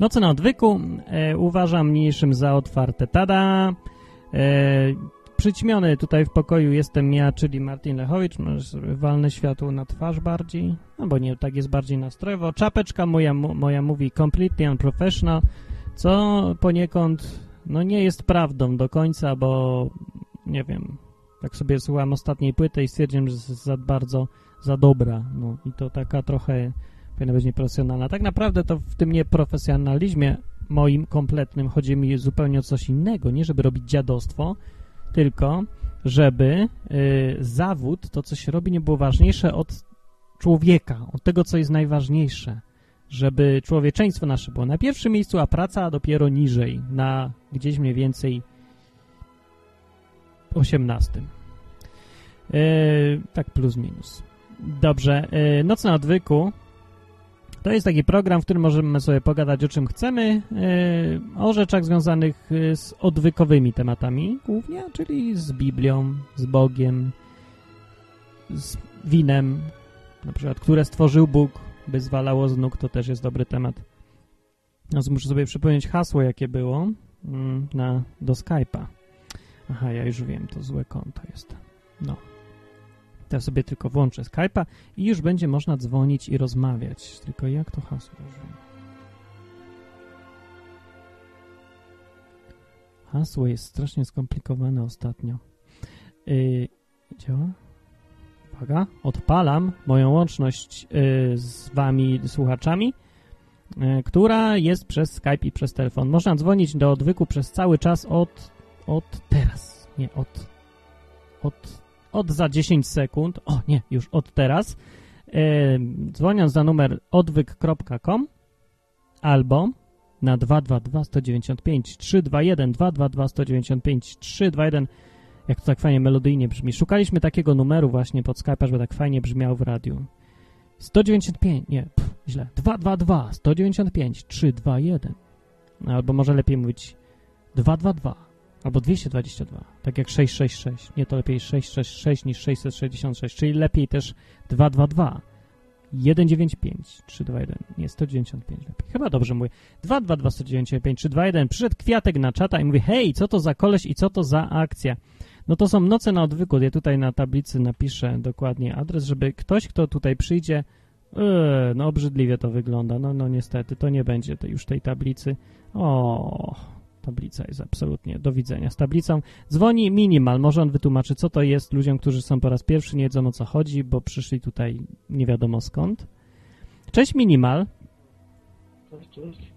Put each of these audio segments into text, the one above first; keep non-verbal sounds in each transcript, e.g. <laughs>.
Noce na odwyku e, uważam mniejszym za otwarte. Tada! E, przyćmiony tutaj w pokoju jestem ja, czyli Martin Lechowicz. Walne światło na twarz bardziej, no bo nie, tak jest bardziej nastrojowo. Czapeczka moja, moja mówi completely unprofessional, co poniekąd no nie jest prawdą do końca, bo nie wiem, tak sobie słuchałem ostatniej płyty i stwierdziłem, że jest za bardzo za dobra. No i to taka trochę powinna być nieprofesjonalna. Tak naprawdę to w tym nieprofesjonalizmie moim kompletnym chodzi mi zupełnie o coś innego. Nie żeby robić dziadostwo, tylko żeby y, zawód, to co się robi, nie było ważniejsze od człowieka, od tego, co jest najważniejsze. Żeby człowieczeństwo nasze było na pierwszym miejscu, a praca dopiero niżej, na gdzieś mniej więcej 18. Y, tak plus minus. Dobrze. Y, Noc na odwyku to jest taki program, w którym możemy sobie pogadać o czym chcemy, yy, o rzeczach związanych e, z odwykowymi tematami głównie, czyli z Biblią, z Bogiem, z winem, na przykład, które stworzył Bóg, by zwalało z nóg, to też jest dobry temat. No, muszę sobie przypomnieć hasło, jakie było mm, na, do Skype'a. Aha, ja już wiem, to złe konto jest. No. Ja sobie tylko włączę Skype'a i już będzie można dzwonić i rozmawiać. Tylko jak to hasło? Hasło jest strasznie skomplikowane ostatnio. Yy, działa? Uwaga, odpalam moją łączność yy, z wami, słuchaczami, yy, która jest przez Skype i przez telefon. Można dzwonić do odwyku przez cały czas od, od teraz. Nie, od, od od za 10 sekund, o nie, już od teraz, yy, dzwoniąc na numer odwyk.com albo na 222 195 321 222 195 321 jak to tak fajnie melodyjnie brzmi. Szukaliśmy takiego numeru właśnie pod Skype, żeby tak fajnie brzmiał w radiu. 195, nie, pff, źle. 222 195 321 albo może lepiej mówić 222 Albo 222, tak jak 666. Nie, to lepiej 666 niż 666, czyli lepiej też 222. 195 321, nie 195 lepiej. Chyba dobrze mówię. 222 195 321. Przyszedł kwiatek na czata i mówi: "Hej, co to za koleś i co to za akcja?" No to są noce na odwyku. Ja tutaj na tablicy napiszę dokładnie adres, żeby ktoś, kto tutaj przyjdzie, yy, no obrzydliwie to wygląda. No, no niestety, to nie będzie to już tej tablicy. O, Tablica jest absolutnie do widzenia z tablicą. Dzwoni Minimal, może on wytłumaczy, co to jest ludziom, którzy są po raz pierwszy, nie wiedzą o co chodzi, bo przyszli tutaj nie wiadomo skąd. Cześć Minimal. Cześć, cześć.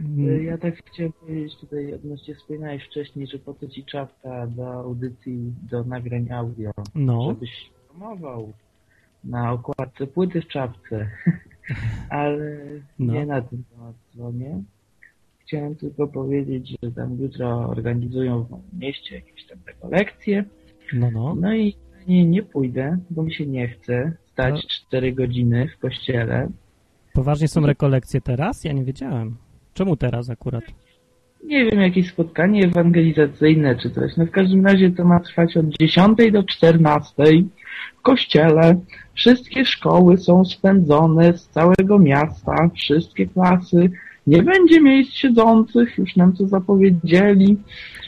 Mm. Ja tak chciałem powiedzieć tutaj odnośnie wspominałeś wcześniej, że po co ci czapka do audycji, do nagrań audio, no. żebyś promował na okładce płyty w czapce, <laughs> ale no. nie na ten temat dzwonię chciałem tylko powiedzieć, że tam jutro organizują w moim mieście jakieś tam rekolekcje. No, no. No i nie, nie pójdę, bo mi się nie chce stać no. 4 godziny w kościele. Poważnie są rekolekcje teraz? Ja nie wiedziałem. Czemu teraz akurat? Nie wiem, jakieś spotkanie ewangelizacyjne czy coś. No w każdym razie to ma trwać od 10 do 14 w kościele. Wszystkie szkoły są spędzone z całego miasta, wszystkie klasy nie będzie miejsc siedzących, już nam to zapowiedzieli.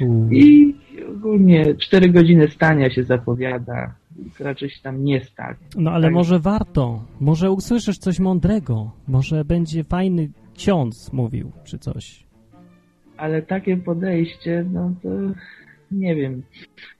Mm. I ogólnie 4 godziny stania się zapowiada. Raczej się tam nie stanie. No ale tak. może warto. Może usłyszysz coś mądrego. Może będzie fajny ksiądz mówił, czy coś. Ale takie podejście, no to nie wiem,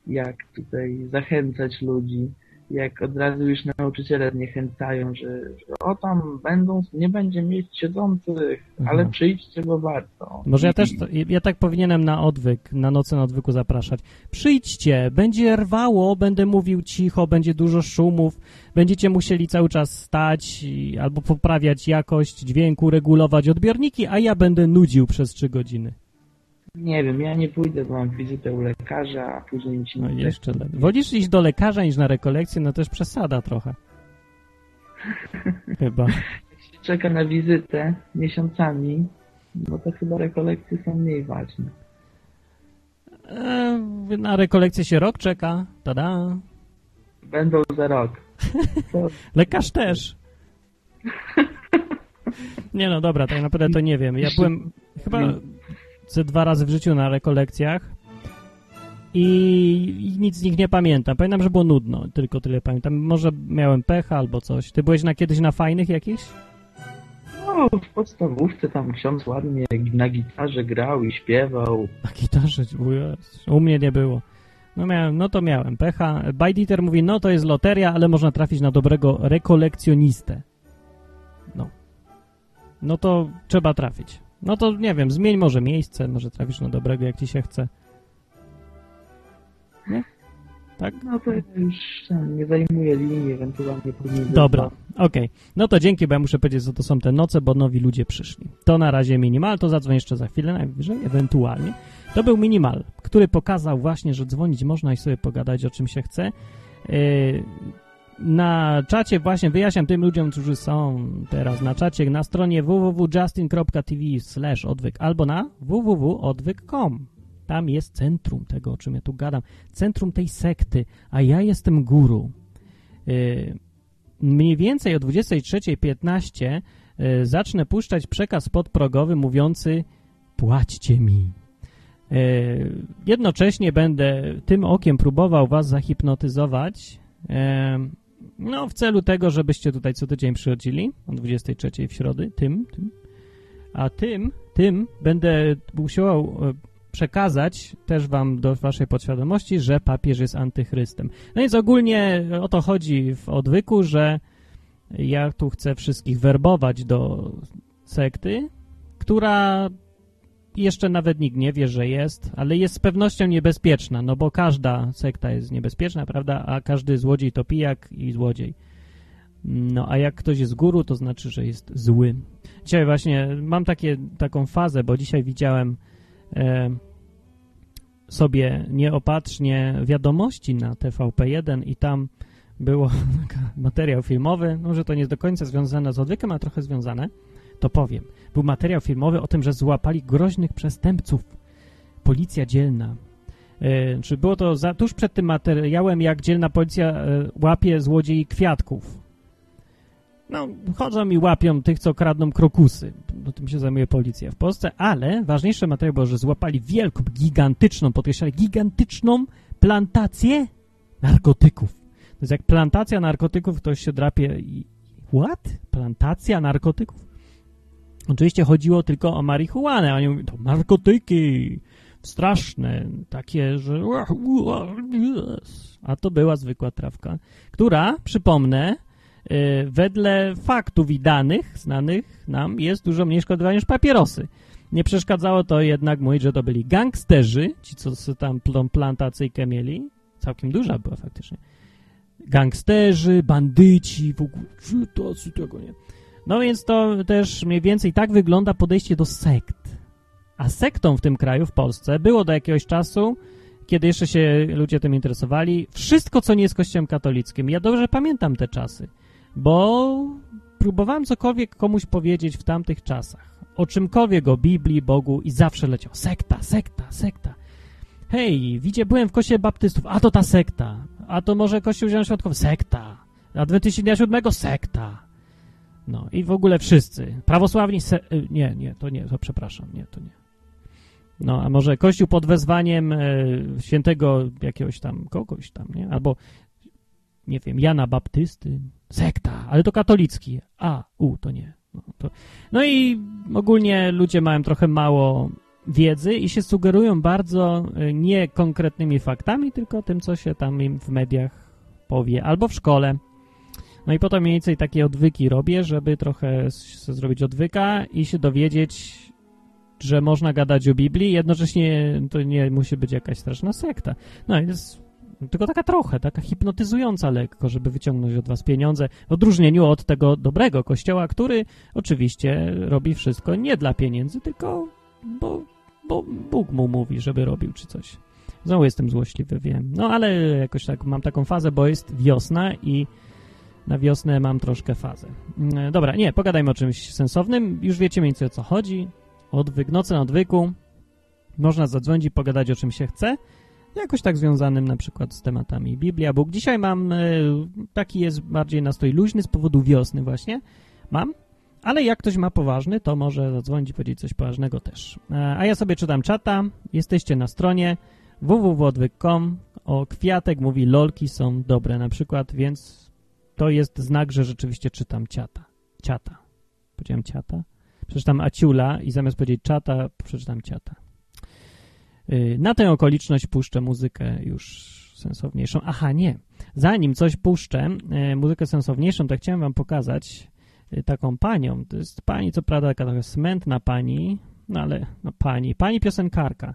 jak tutaj zachęcać ludzi jak od razu już nauczyciele zniechęcają, że, że o tam będą, nie będzie miejsc siedzących, mhm. ale przyjdźcie, bo warto. Może ja też, ja tak powinienem na odwyk, na nocy na odwyku zapraszać. Przyjdźcie, będzie rwało, będę mówił cicho, będzie dużo szumów, będziecie musieli cały czas stać albo poprawiać jakość dźwięku, regulować odbiorniki, a ja będę nudził przez trzy godziny. Nie wiem, ja nie pójdę, bo mam wizytę u lekarza, a później mi się no nie jeszcze lepiej. Wolisz iść do lekarza niż na rekolekcję? No też przesada trochę. <laughs> chyba. Jak się czeka na wizytę miesiącami, no to chyba rekolekcje są mniej ważne. E, na rekolekcję się rok czeka. Tada. Będą za rok. <laughs> Lekarz też. <laughs> Nie no, dobra, tak naprawdę to nie wiem. Ja byłem chyba ze dwa razy w życiu na rekolekcjach i, i nic z nich nie pamiętam. Pamiętam, że było nudno, tylko tyle pamiętam. Może miałem pecha albo coś. Ty byłeś na kiedyś na fajnych jakichś? No, w podstawówce tam ksiądz ładnie na gitarze grał i śpiewał. Na gitarze? U mnie nie było. No, miałem, no to miałem pecha. Bajditer mówi, no to jest loteria, ale można trafić na dobrego rekolekcjonistę. No. No to trzeba trafić. No to nie wiem, zmień może miejsce, może trafisz na dobrego, jak ci się chce. Nie? Tak? No to już nie zajmuje linii, ewentualnie powinien... Dobra, okej. Okay. No to dzięki, bo ja muszę powiedzieć, że to są te noce, bo nowi ludzie przyszli. To na razie minimal, to zadzwoń jeszcze za chwilę, najwyżej, ewentualnie. To był minimal, który pokazał właśnie, że dzwonić można i sobie pogadać o czym się chce. Yy, na czacie właśnie wyjaśniam tym ludziom, którzy są teraz na czacie, na stronie www.justin.tv odwyk albo na www.odwyk.com. Tam jest centrum tego, o czym ja tu gadam. Centrum tej sekty, a ja jestem guru. Yy, mniej więcej o 23.15 yy, zacznę puszczać przekaz podprogowy mówiący płaćcie mi. Yy, jednocześnie będę tym okiem próbował was zahipnotyzować yy, no, w celu tego, żebyście tutaj co tydzień przychodzili o 23 w środę, tym, tym. A tym, tym będę usiłował e, przekazać też wam do waszej podświadomości, że papież jest antychrystem. No więc ogólnie o to chodzi w odwyku, że ja tu chcę wszystkich werbować do sekty, która jeszcze nawet nikt nie wie, że jest, ale jest z pewnością niebezpieczna, no bo każda sekta jest niebezpieczna, prawda, a każdy złodziej to pijak i złodziej. No, a jak ktoś jest guru, to znaczy, że jest zły. Dzisiaj właśnie mam takie, taką fazę, bo dzisiaj widziałem e, sobie nieopatrznie wiadomości na TVP1 i tam było <laughs> materiał filmowy, no, że to nie jest do końca związane z odwykiem, a trochę związane, to powiem. Był materiał filmowy o tym, że złapali groźnych przestępców. Policja dzielna. E, czy było to za, tuż przed tym materiałem, jak dzielna policja e, łapie złodziei kwiatków. No, chodzą i łapią tych, co kradną krokusy. No, tym się zajmuje policja w Polsce, ale ważniejsze materiał było, że złapali wielką, gigantyczną, podkreślali, gigantyczną plantację narkotyków. To jest jak plantacja narkotyków, ktoś się drapie i... What? Plantacja narkotyków? Oczywiście chodziło tylko o marihuanę, oni mówią, to narkotyki straszne, takie, że... A to była zwykła trawka, która, przypomnę, y, wedle faktów i danych znanych nam jest dużo mniej szkodliwa niż papierosy. Nie przeszkadzało to jednak mówić, że to byli gangsterzy, ci co tam plantacyjkę mieli, całkiem duża była faktycznie. Gangsterzy, bandyci, w ogóle, tego nie. No więc to też mniej więcej tak wygląda podejście do sekt. A sektą w tym kraju, w Polsce, było do jakiegoś czasu, kiedy jeszcze się ludzie tym interesowali, wszystko, co nie jest kościołem katolickim. Ja dobrze pamiętam te czasy, bo próbowałem cokolwiek komuś powiedzieć w tamtych czasach. O czymkolwiek, o Biblii, Bogu i zawsze leciał sekta, sekta, sekta. Hej, widzicie, byłem w kościele baptystów, a to ta sekta. A to może kościół zielonoświątkowy, sekta. Adwentyści dnia siódmego, sekta. No i w ogóle wszyscy. Prawosławni... Se... Y, nie, nie, to nie, to przepraszam, nie, to nie. No, a może Kościół pod wezwaniem e, świętego jakiegoś tam, kogoś tam, nie? Albo, nie wiem, Jana Baptysty, sekta, ale to katolicki. A, u, to nie. No, to... no i ogólnie ludzie mają trochę mało wiedzy i się sugerują bardzo e, nie konkretnymi faktami, tylko tym, co się tam im w mediach powie, albo w szkole. No i potem mniej więcej takie odwyki robię, żeby trochę zrobić odwyka i się dowiedzieć, że można gadać o Biblii, jednocześnie to nie musi być jakaś straszna sekta. No jest tylko taka trochę, taka hipnotyzująca lekko, żeby wyciągnąć od was pieniądze, w odróżnieniu od tego dobrego kościoła, który oczywiście robi wszystko nie dla pieniędzy, tylko bo, bo Bóg mu mówi, żeby robił czy coś. Znowu jestem złośliwy, wiem. No ale jakoś tak mam taką fazę, bo jest wiosna i na wiosnę mam troszkę fazę. Mm, dobra, nie, pogadajmy o czymś sensownym. Już wiecie mniej więcej o co chodzi. Odwyk, noce na odwyku. Można zadzwonić i pogadać o czym się chce. Jakoś tak związanym na przykład z tematami Biblia, Bóg. Dzisiaj mam, e, taki jest bardziej nastrój luźny z powodu wiosny właśnie. Mam, Ale jak ktoś ma poważny, to może zadzwonić i powiedzieć coś poważnego też. E, a ja sobie czytam czata. Jesteście na stronie www.odwyk.com. O kwiatek mówi lolki są dobre na przykład, więc to jest znak, że rzeczywiście czytam ciata. Ciata. Powiedziałem ciata? Przeczytam Aciula i zamiast powiedzieć czata, przeczytam ciata. Y, na tę okoliczność puszczę muzykę już sensowniejszą. Aha, nie. Zanim coś puszczę, y, muzykę sensowniejszą, to chciałem wam pokazać y, taką panią. To jest pani, co prawda, taka trochę smętna pani, no ale no pani, pani piosenkarka.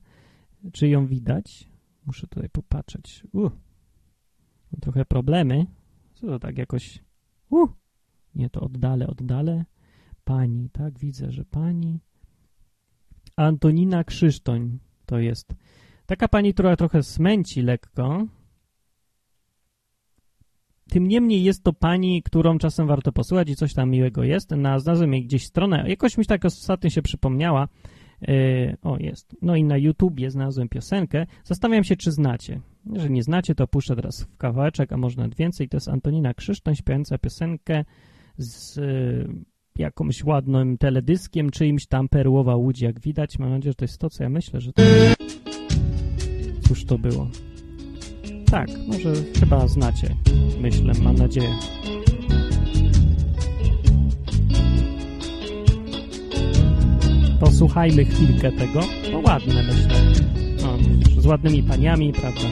Czy ją widać? Muszę tutaj popatrzeć. Uh, trochę problemy. Co to tak jakoś... Uh, nie, to oddalę, oddalę. Pani, tak, widzę, że pani... Antonina Krzysztoń to jest. Taka pani, która trochę smęci lekko. Tym niemniej jest to pani, którą czasem warto posłuchać i coś tam miłego jest. Na, znalazłem jej gdzieś stronę. Jakoś mi tak ostatnio się przypomniała. Yy, o, jest. No i na YouTubie znalazłem piosenkę. Zastanawiam się, czy znacie. Jeżeli nie znacie, to puszczę teraz w kawałeczek, a może nawet więcej. To jest Antonina Krzysztoń śpiewająca piosenkę z yy, jakąś ładnym teledyskiem, czyimś tam Perłowa Łódź, jak widać. Mam nadzieję, że to jest to, co ja myślę, że to. Cóż to było? Tak, może chyba znacie. Myślę, mam nadzieję. Posłuchajmy chwilkę tego. No ładne, myślę. No, z ładnymi paniami, prawda?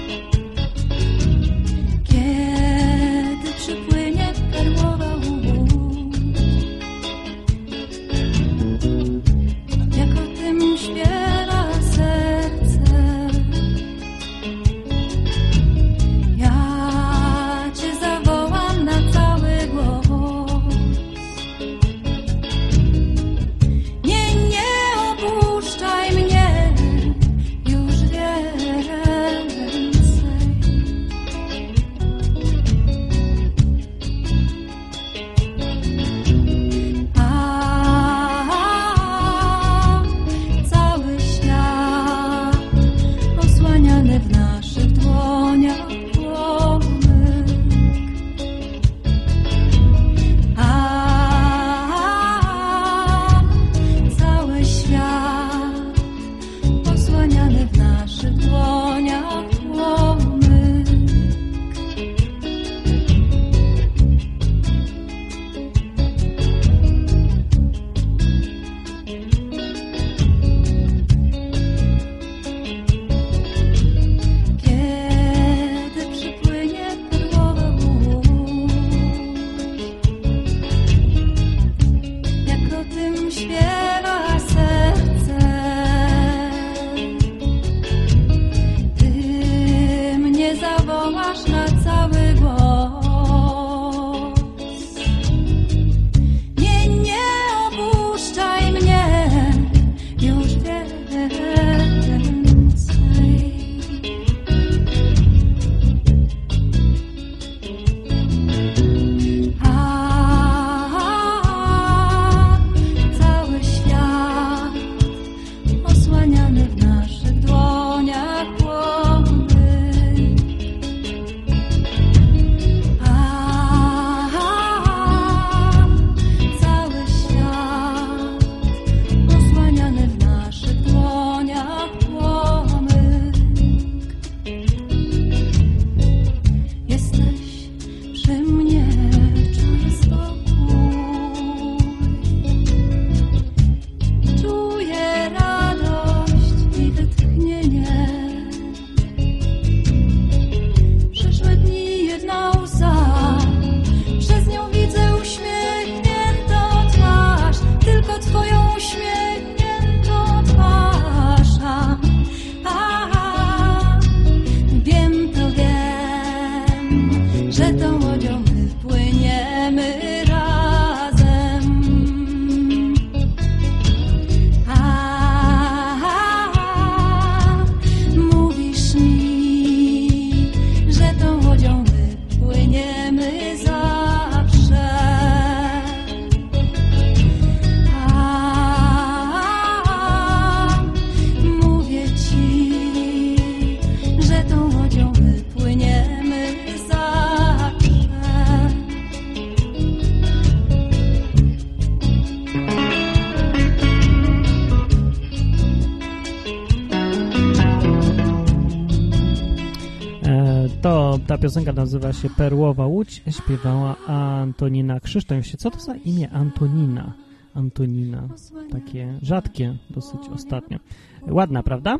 Ta piosenka nazywa się Perłowa Łódź, śpiewała Antonina Krzysztof. Co to za imię Antonina? Antonina. Takie rzadkie dosyć ostatnio. Ładna, prawda?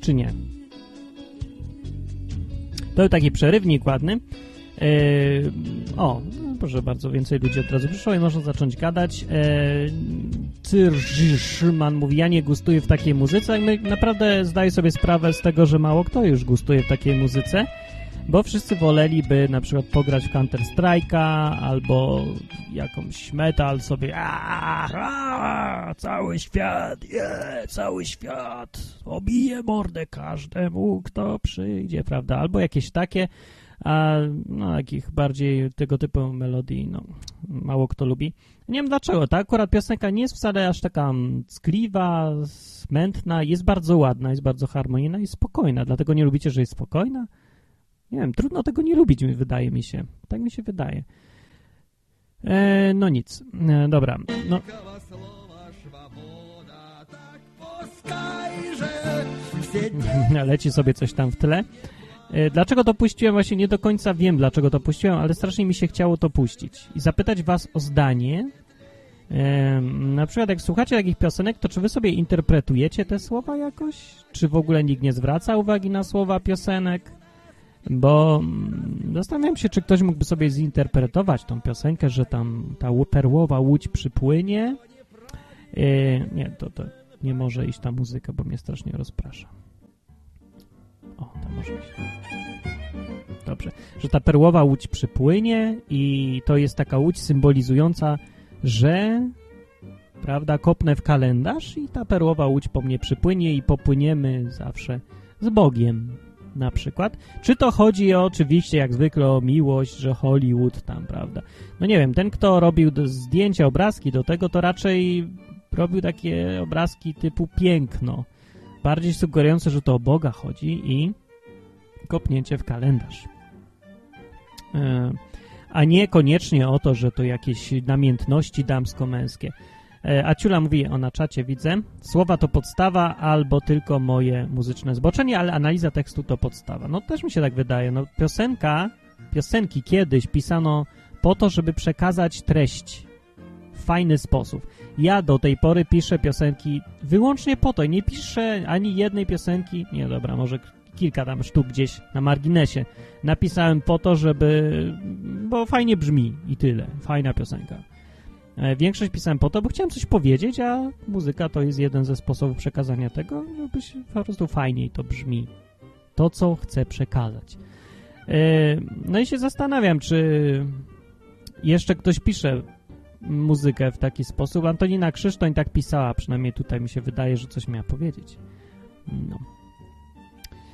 Czy nie? To był taki przerywnik ładny. Yy, o, no proszę bardzo, więcej ludzi od razu przyszło i można zacząć gadać. Yy, mówi, ja nie gustuję w takiej muzyce. My naprawdę zdaję sobie sprawę z tego, że mało kto już gustuje w takiej muzyce, bo wszyscy woleliby na przykład pograć w Counter Strike'a albo jakąś metal sobie a, a, cały świat, je, cały świat obije mordę każdemu, kto przyjdzie, prawda? Albo jakieś takie a no, takich bardziej tego typu melodii, no, mało kto lubi. Nie wiem dlaczego, ta akurat piosenka nie jest wcale aż taka skliwa, smętna, jest bardzo ładna, jest bardzo harmonijna i spokojna, dlatego nie lubicie, że jest spokojna? Nie wiem, trudno tego nie lubić, wydaje mi się. Tak mi się wydaje. E, no nic. E, dobra. No. <laughs> Leci sobie coś tam w tle. E, dlaczego to puściłem? Właśnie nie do końca wiem, dlaczego to puściłem, ale strasznie mi się chciało to puścić. I zapytać was o zdanie. E, na przykład jak słuchacie takich piosenek, to czy wy sobie interpretujecie te słowa jakoś? Czy w ogóle nikt nie zwraca uwagi na słowa piosenek? Bo mm, zastanawiam się, czy ktoś mógłby sobie zinterpretować tą piosenkę, że tam ta perłowa łódź przypłynie. E, nie, to, to nie może iść ta muzyka, bo mnie strasznie rozprasza. O, tam może iść. Dobrze. Że ta perłowa łódź przypłynie i to jest taka łódź symbolizująca, że prawda, kopnę w kalendarz i ta perłowa łódź po mnie przypłynie i popłyniemy zawsze z Bogiem na przykład. Czy to chodzi o, oczywiście jak zwykle o miłość, że Hollywood tam, prawda? No nie wiem, ten kto robił zdjęcia, obrazki do tego, to raczej robił takie obrazki typu piękno. Bardziej sugerujące, że to o Boga chodzi i kopnięcie w kalendarz. E, a nie koniecznie o to, że to jakieś namiętności damsko-męskie. E, Aciula mówi o na czacie, widzę. Słowa to podstawa albo tylko moje muzyczne zboczenie, ale analiza tekstu to podstawa. No też mi się tak wydaje. No piosenka, piosenki kiedyś pisano po to, żeby przekazać treść w fajny sposób. Ja do tej pory piszę piosenki wyłącznie po to. Nie piszę ani jednej piosenki, nie dobra, może kilka tam sztuk gdzieś na marginesie. Napisałem po to, żeby, bo fajnie brzmi i tyle. Fajna piosenka. Większość pisałem po to, bo chciałem coś powiedzieć, a muzyka to jest jeden ze sposobów przekazania tego, żeby się po prostu fajniej to brzmi. To, co chcę przekazać. No i się zastanawiam, czy jeszcze ktoś pisze muzykę w taki sposób. Antonina Krzysztoń tak pisała, przynajmniej tutaj mi się wydaje, że coś miała powiedzieć. No.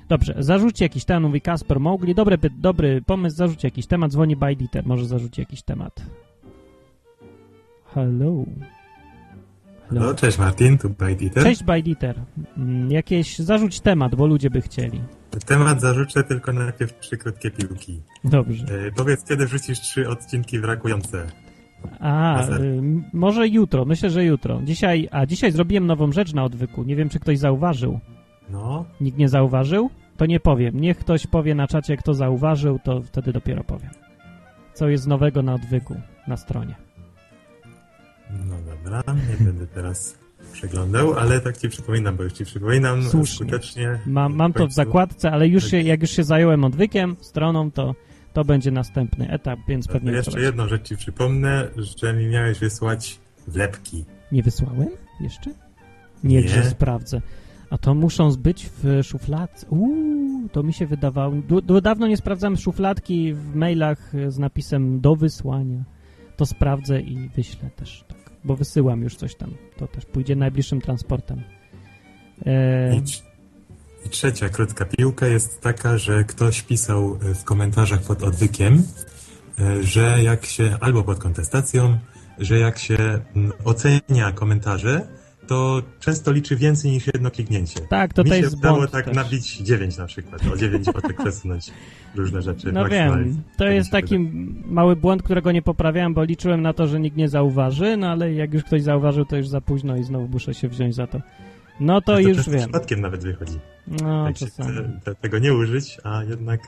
Dobrze, zarzućcie jakiś temat, mówi Kasper Mogli. Dobry, dobry pomysł, zarzućcie jakiś temat. Dzwoni Bajditer, może zarzuci jakiś temat. Hello. Hello, no, cześć Martin, tu Bajditer. Cześć Bajditer. Jakieś zarzuć temat, bo ludzie by chcieli. Temat zarzucę, tylko najpierw trzy krótkie piłki. Dobrze. E, powiedz, kiedy wrzucisz trzy odcinki brakujące? A, y, może jutro, myślę, że jutro. Dzisiaj, a dzisiaj zrobiłem nową rzecz na odwyku. Nie wiem, czy ktoś zauważył. No. Nikt nie zauważył? To nie powiem. Niech ktoś powie na czacie, kto zauważył, to wtedy dopiero powiem. Co jest nowego na odwyku, na stronie. No dobra, nie będę teraz przeglądał, ale tak ci przypominam, bo już ci przypominam Słusznie. skutecznie. Mam, mam to w zakładce, ale już się, jak już się zająłem odwykiem, stroną, to to będzie następny etap, więc pewnie... jeszcze jedną rzecz ci przypomnę, że mi miałeś wysłać wlepki. Nie wysłałem jeszcze? Niechże Nie. sprawdzę. A to muszą być w szufladce. Uuu, to mi się wydawało. Du dawno nie sprawdzałem szufladki w mailach z napisem do wysłania. To sprawdzę i wyślę też, tak. Bo wysyłam już coś tam. To też pójdzie najbliższym transportem. E... I trzecia krótka piłka jest taka, że ktoś pisał w komentarzach pod odwykiem, e, że jak się, albo pod kontestacją, że jak się mm, ocenia komentarze, to często liczy więcej niż jedno kliknięcie. Tak, to Mi to się jest udało tak też. nabić 9 na przykład, o 9 potek przesunąć <laughs> różne rzeczy. No wiem, to jest taki mały błąd, którego nie poprawiałem, bo liczyłem na to, że nikt nie zauważy, no ale jak już ktoś zauważył, to już za późno i znowu muszę się wziąć za to. No to, to już wiem. przypadkiem nawet wychodzi. No, czasami. Te, tego nie użyć, a jednak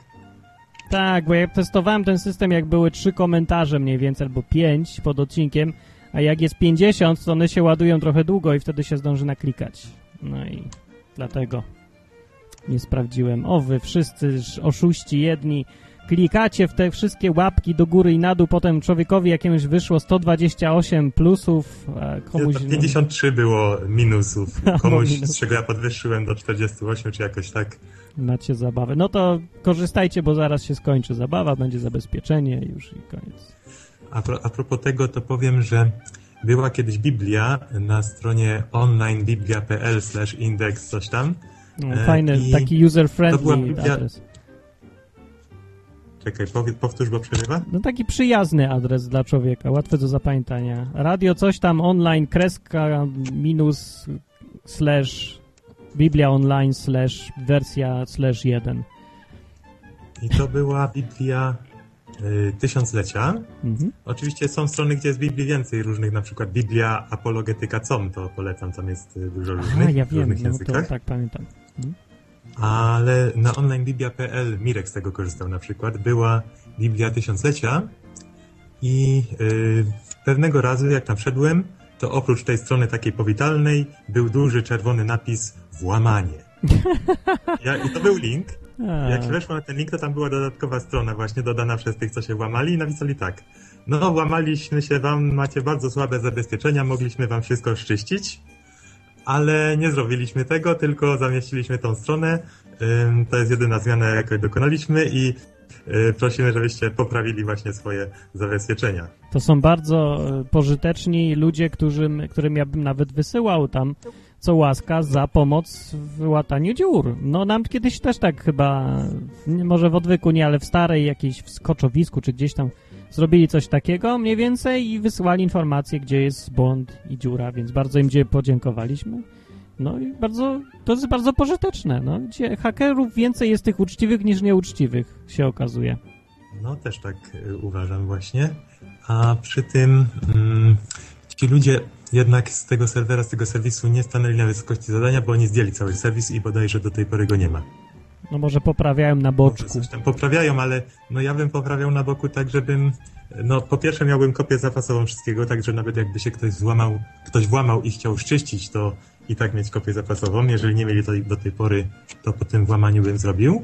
Tak, bo ja testowałem ten system, jak były trzy komentarze mniej więcej, albo pięć pod odcinkiem, a jak jest 50, to one się ładują trochę długo i wtedy się zdąży naklikać. No i dlatego nie sprawdziłem. O, wy wszyscy oszuści jedni klikacie w te wszystkie łapki do góry i na dół, potem człowiekowi jakiemuś wyszło 128 plusów, a komuś... To 53 było minusów. <laughs> No, Komuś, minus. z czego ja podwyższyłem do 48, czy jakoś tak. Macie zabawę. No to korzystajcie, bo zaraz się skończy zabawa, będzie zabezpieczenie już i koniec. A, pro, a propos tego, to powiem, że była kiedyś Biblia na stronie onlinebiblia.pl slash index coś tam. No, E, fajny, i taki user-friendly adres. Czekaj, powtórz, bo przerywa. No taki przyjazny adres dla człowieka, łatwy do zapamiętania. Radio coś tam online, kreska minus slash biblia online slash wersja slash 1. I to była Biblia tysiąclecia. Mhm. Oczywiście są strony, gdzie jest Biblii więcej różnych, na przykład Biblia Apologetyka Com, to polecam, tam jest y, dużo różnych, A, ja wiem, różnych no to tak pamiętam. Mhm. Ale na onlinebiblia.pl Mirek z tego korzystał na przykład. Była Biblia Tysiąclecia i yy, pewnego razu jak tam wszedłem, to oprócz tej strony takiej powitalnej był duży czerwony napis włamanie. <laughs> Ja, I to był link. A, Jak się weszło na ten link, to tam była dodatkowa strona właśnie dodana przez tych, co się włamali i napisali tak. No, włamaliśmy się wam, macie bardzo słabe zabezpieczenia, mogliśmy wam wszystko szczyścić, ale nie zrobiliśmy tego, tylko zamieściliśmy tą stronę. To jest jedyna zmiana, jaką dokonaliśmy i y, prosimy, żebyście poprawili właśnie swoje zabezpieczenia. To są bardzo e, pożyteczni ludzie, którym, którym ja bym nawet wysyłał tam co łaska za pomoc w łataniu dziur. No nam kiedyś też tak chyba, może w odwyku nie, ale w starej jakiejś w skoczowisku czy gdzieś tam zrobili coś takiego mniej więcej i wysyłali informacje, gdzie jest błąd i dziura, więc bardzo im dzie- podziękowaliśmy. No i bardzo, to jest bardzo pożyteczne. No, gdzie hakerów więcej jest tych uczciwych niż nieuczciwych, się okazuje. No, też tak y, uważam właśnie. A przy tym mm, ci ludzie jednak z tego serwera, z tego serwisu nie stanęli na wysokości zadania, bo oni zdjęli cały serwis i bodajże do tej pory go nie ma. No może poprawiają na Może boczku. tam poprawiają, ale no ja bym poprawiał na boku tak, żebym no po pierwsze miałbym kopię zapasową wszystkiego, tak że nawet jakby się ktoś złamał, ktoś włamał i chciał szczyścić, to i tak mieć kopię zapasową. Jeżeli nie mieli to do tej pory, to po tym włamaniu bym zrobił.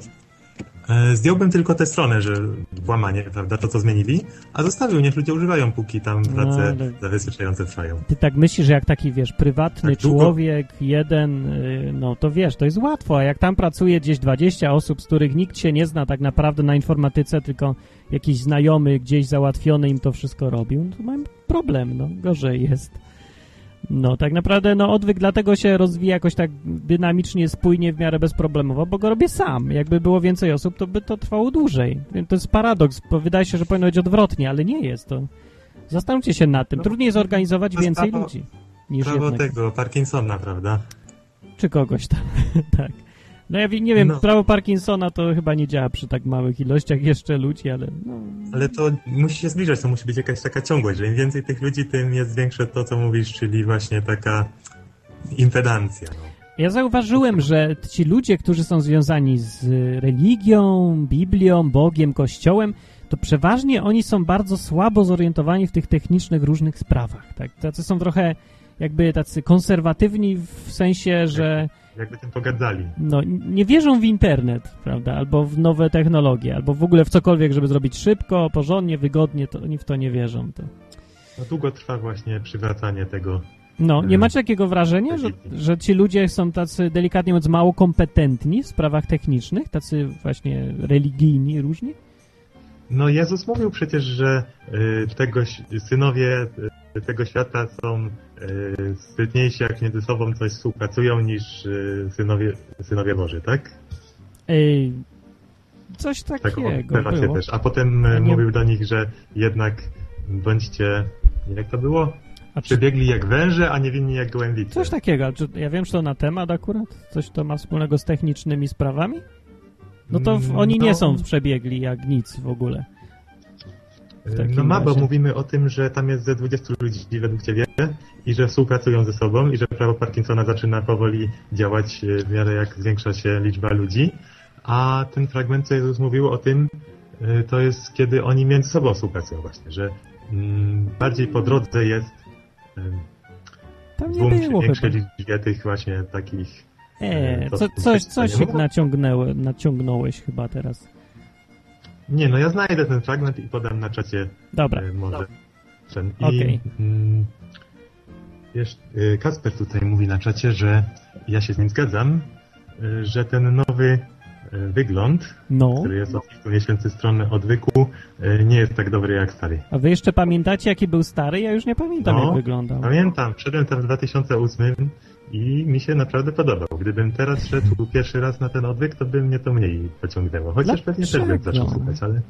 E, Zdjąłbym tylko tę stronę, że włamanie, prawda, to co zmienili, a zostawił, niech ludzie używają, póki tam prace ale- zabezpieczające trwają. Ty tak myślisz, że jak taki, wiesz, prywatny Tak długo- człowiek, jeden, y, no to wiesz, to jest łatwo, a jak tam pracuje gdzieś 20 osób, z których nikt się nie zna tak naprawdę na informatyce, tylko jakiś znajomy gdzieś załatwiony im to wszystko robił, no to mam problem, no, gorzej jest. No, tak naprawdę, no, odwyk dlatego się rozwija jakoś tak dynamicznie, spójnie, w miarę bezproblemowo, bo go robię sam. Jakby było więcej osób, to by to trwało dłużej. To jest paradoks, bo wydaje się, że powinno być odwrotnie, ale nie jest to. Zastanówcie się nad tym. No, Trudniej zorganizować jest więcej prawo- ludzi niż Prawo jednego. tego, Parkinsona, prawda? Czy kogoś tam, <laughs> tak. No ja nie wiem, No. prawo Parkinsona to chyba nie działa przy tak małych ilościach jeszcze ludzi, ale no, Ale to musi się zbliżać, to musi być jakaś taka ciągłość, że im więcej tych ludzi, tym jest większe to, co mówisz, czyli właśnie taka impedancja. No. Ja zauważyłem, że ci ludzie, którzy są związani z religią, Biblią, Bogiem, Kościołem, to przeważnie oni są bardzo słabo zorientowani w tych technicznych różnych sprawach. Tak? Tacy są trochę jakby tacy konserwatywni w sensie, że Jakby tym pogadzali. no, nie wierzą w internet, prawda, albo w nowe technologie, albo w ogóle w cokolwiek, żeby zrobić szybko, porządnie, wygodnie, to oni w to nie wierzą. To. No długo trwa właśnie przywracanie tego. No, nie Mhm. macie takiego wrażenia, że, że ci ludzie są tacy delikatnie mówiąc mało kompetentni w sprawach technicznych, tacy właśnie religijni różni? No Jezus mówił przecież, że y, tego, synowie tego świata są y, sprytniejsi, jak między sobą coś współpracują, niż y, synowie, synowie Boży, tak? Ej, coś Tak takiego się było. też. A potem A nie- mówił do nich, że jednak bądźcie, jak to było? A czy, Przebiegli jak węże, a niewinni jak gołębice. coś takiego, ja wiem, że to na temat akurat, coś to ma wspólnego z technicznymi sprawami? No to w, Mm, oni nie no. są przebiegli jak nic w ogóle. No ma, bo razie. mówimy o tym, że tam jest ze 20 ludzi według Ciebie i że współpracują ze sobą i że prawo Parkinsona zaczyna powoli działać e, w miarę jak zwiększa się liczba ludzi. A ten fragment, co Jezus mówił o tym, y, to jest kiedy oni między sobą współpracują właśnie, że mm, bardziej po drodze jest y, Tam nie było większej liczbie tych właśnie takich E, e, co, coś, coś naciągnęło, naciągnąłeś chyba teraz. Nie, no ja znajdę ten fragment i podam na czacie Dobra, e, może ten. I Okej. mm, wiesz, e, Kasper tutaj mówi na czacie, że ja się z nim zgadzam, e, że ten nowy e, wygląd, no. który jest od kilku miesięcy strony odwyku, nie jest tak dobry jak stary. A wy jeszcze pamiętacie, jaki był stary? Ja już nie pamiętam, No, jak wyglądał. Pamiętam, wszedłem tam w 2008 i mi się naprawdę podobał. Gdybym teraz szedł pierwszy raz na ten odwyk, to by mnie to mniej pociągnęło. Chociaż pewnie też bym zaczął słuchać, ale...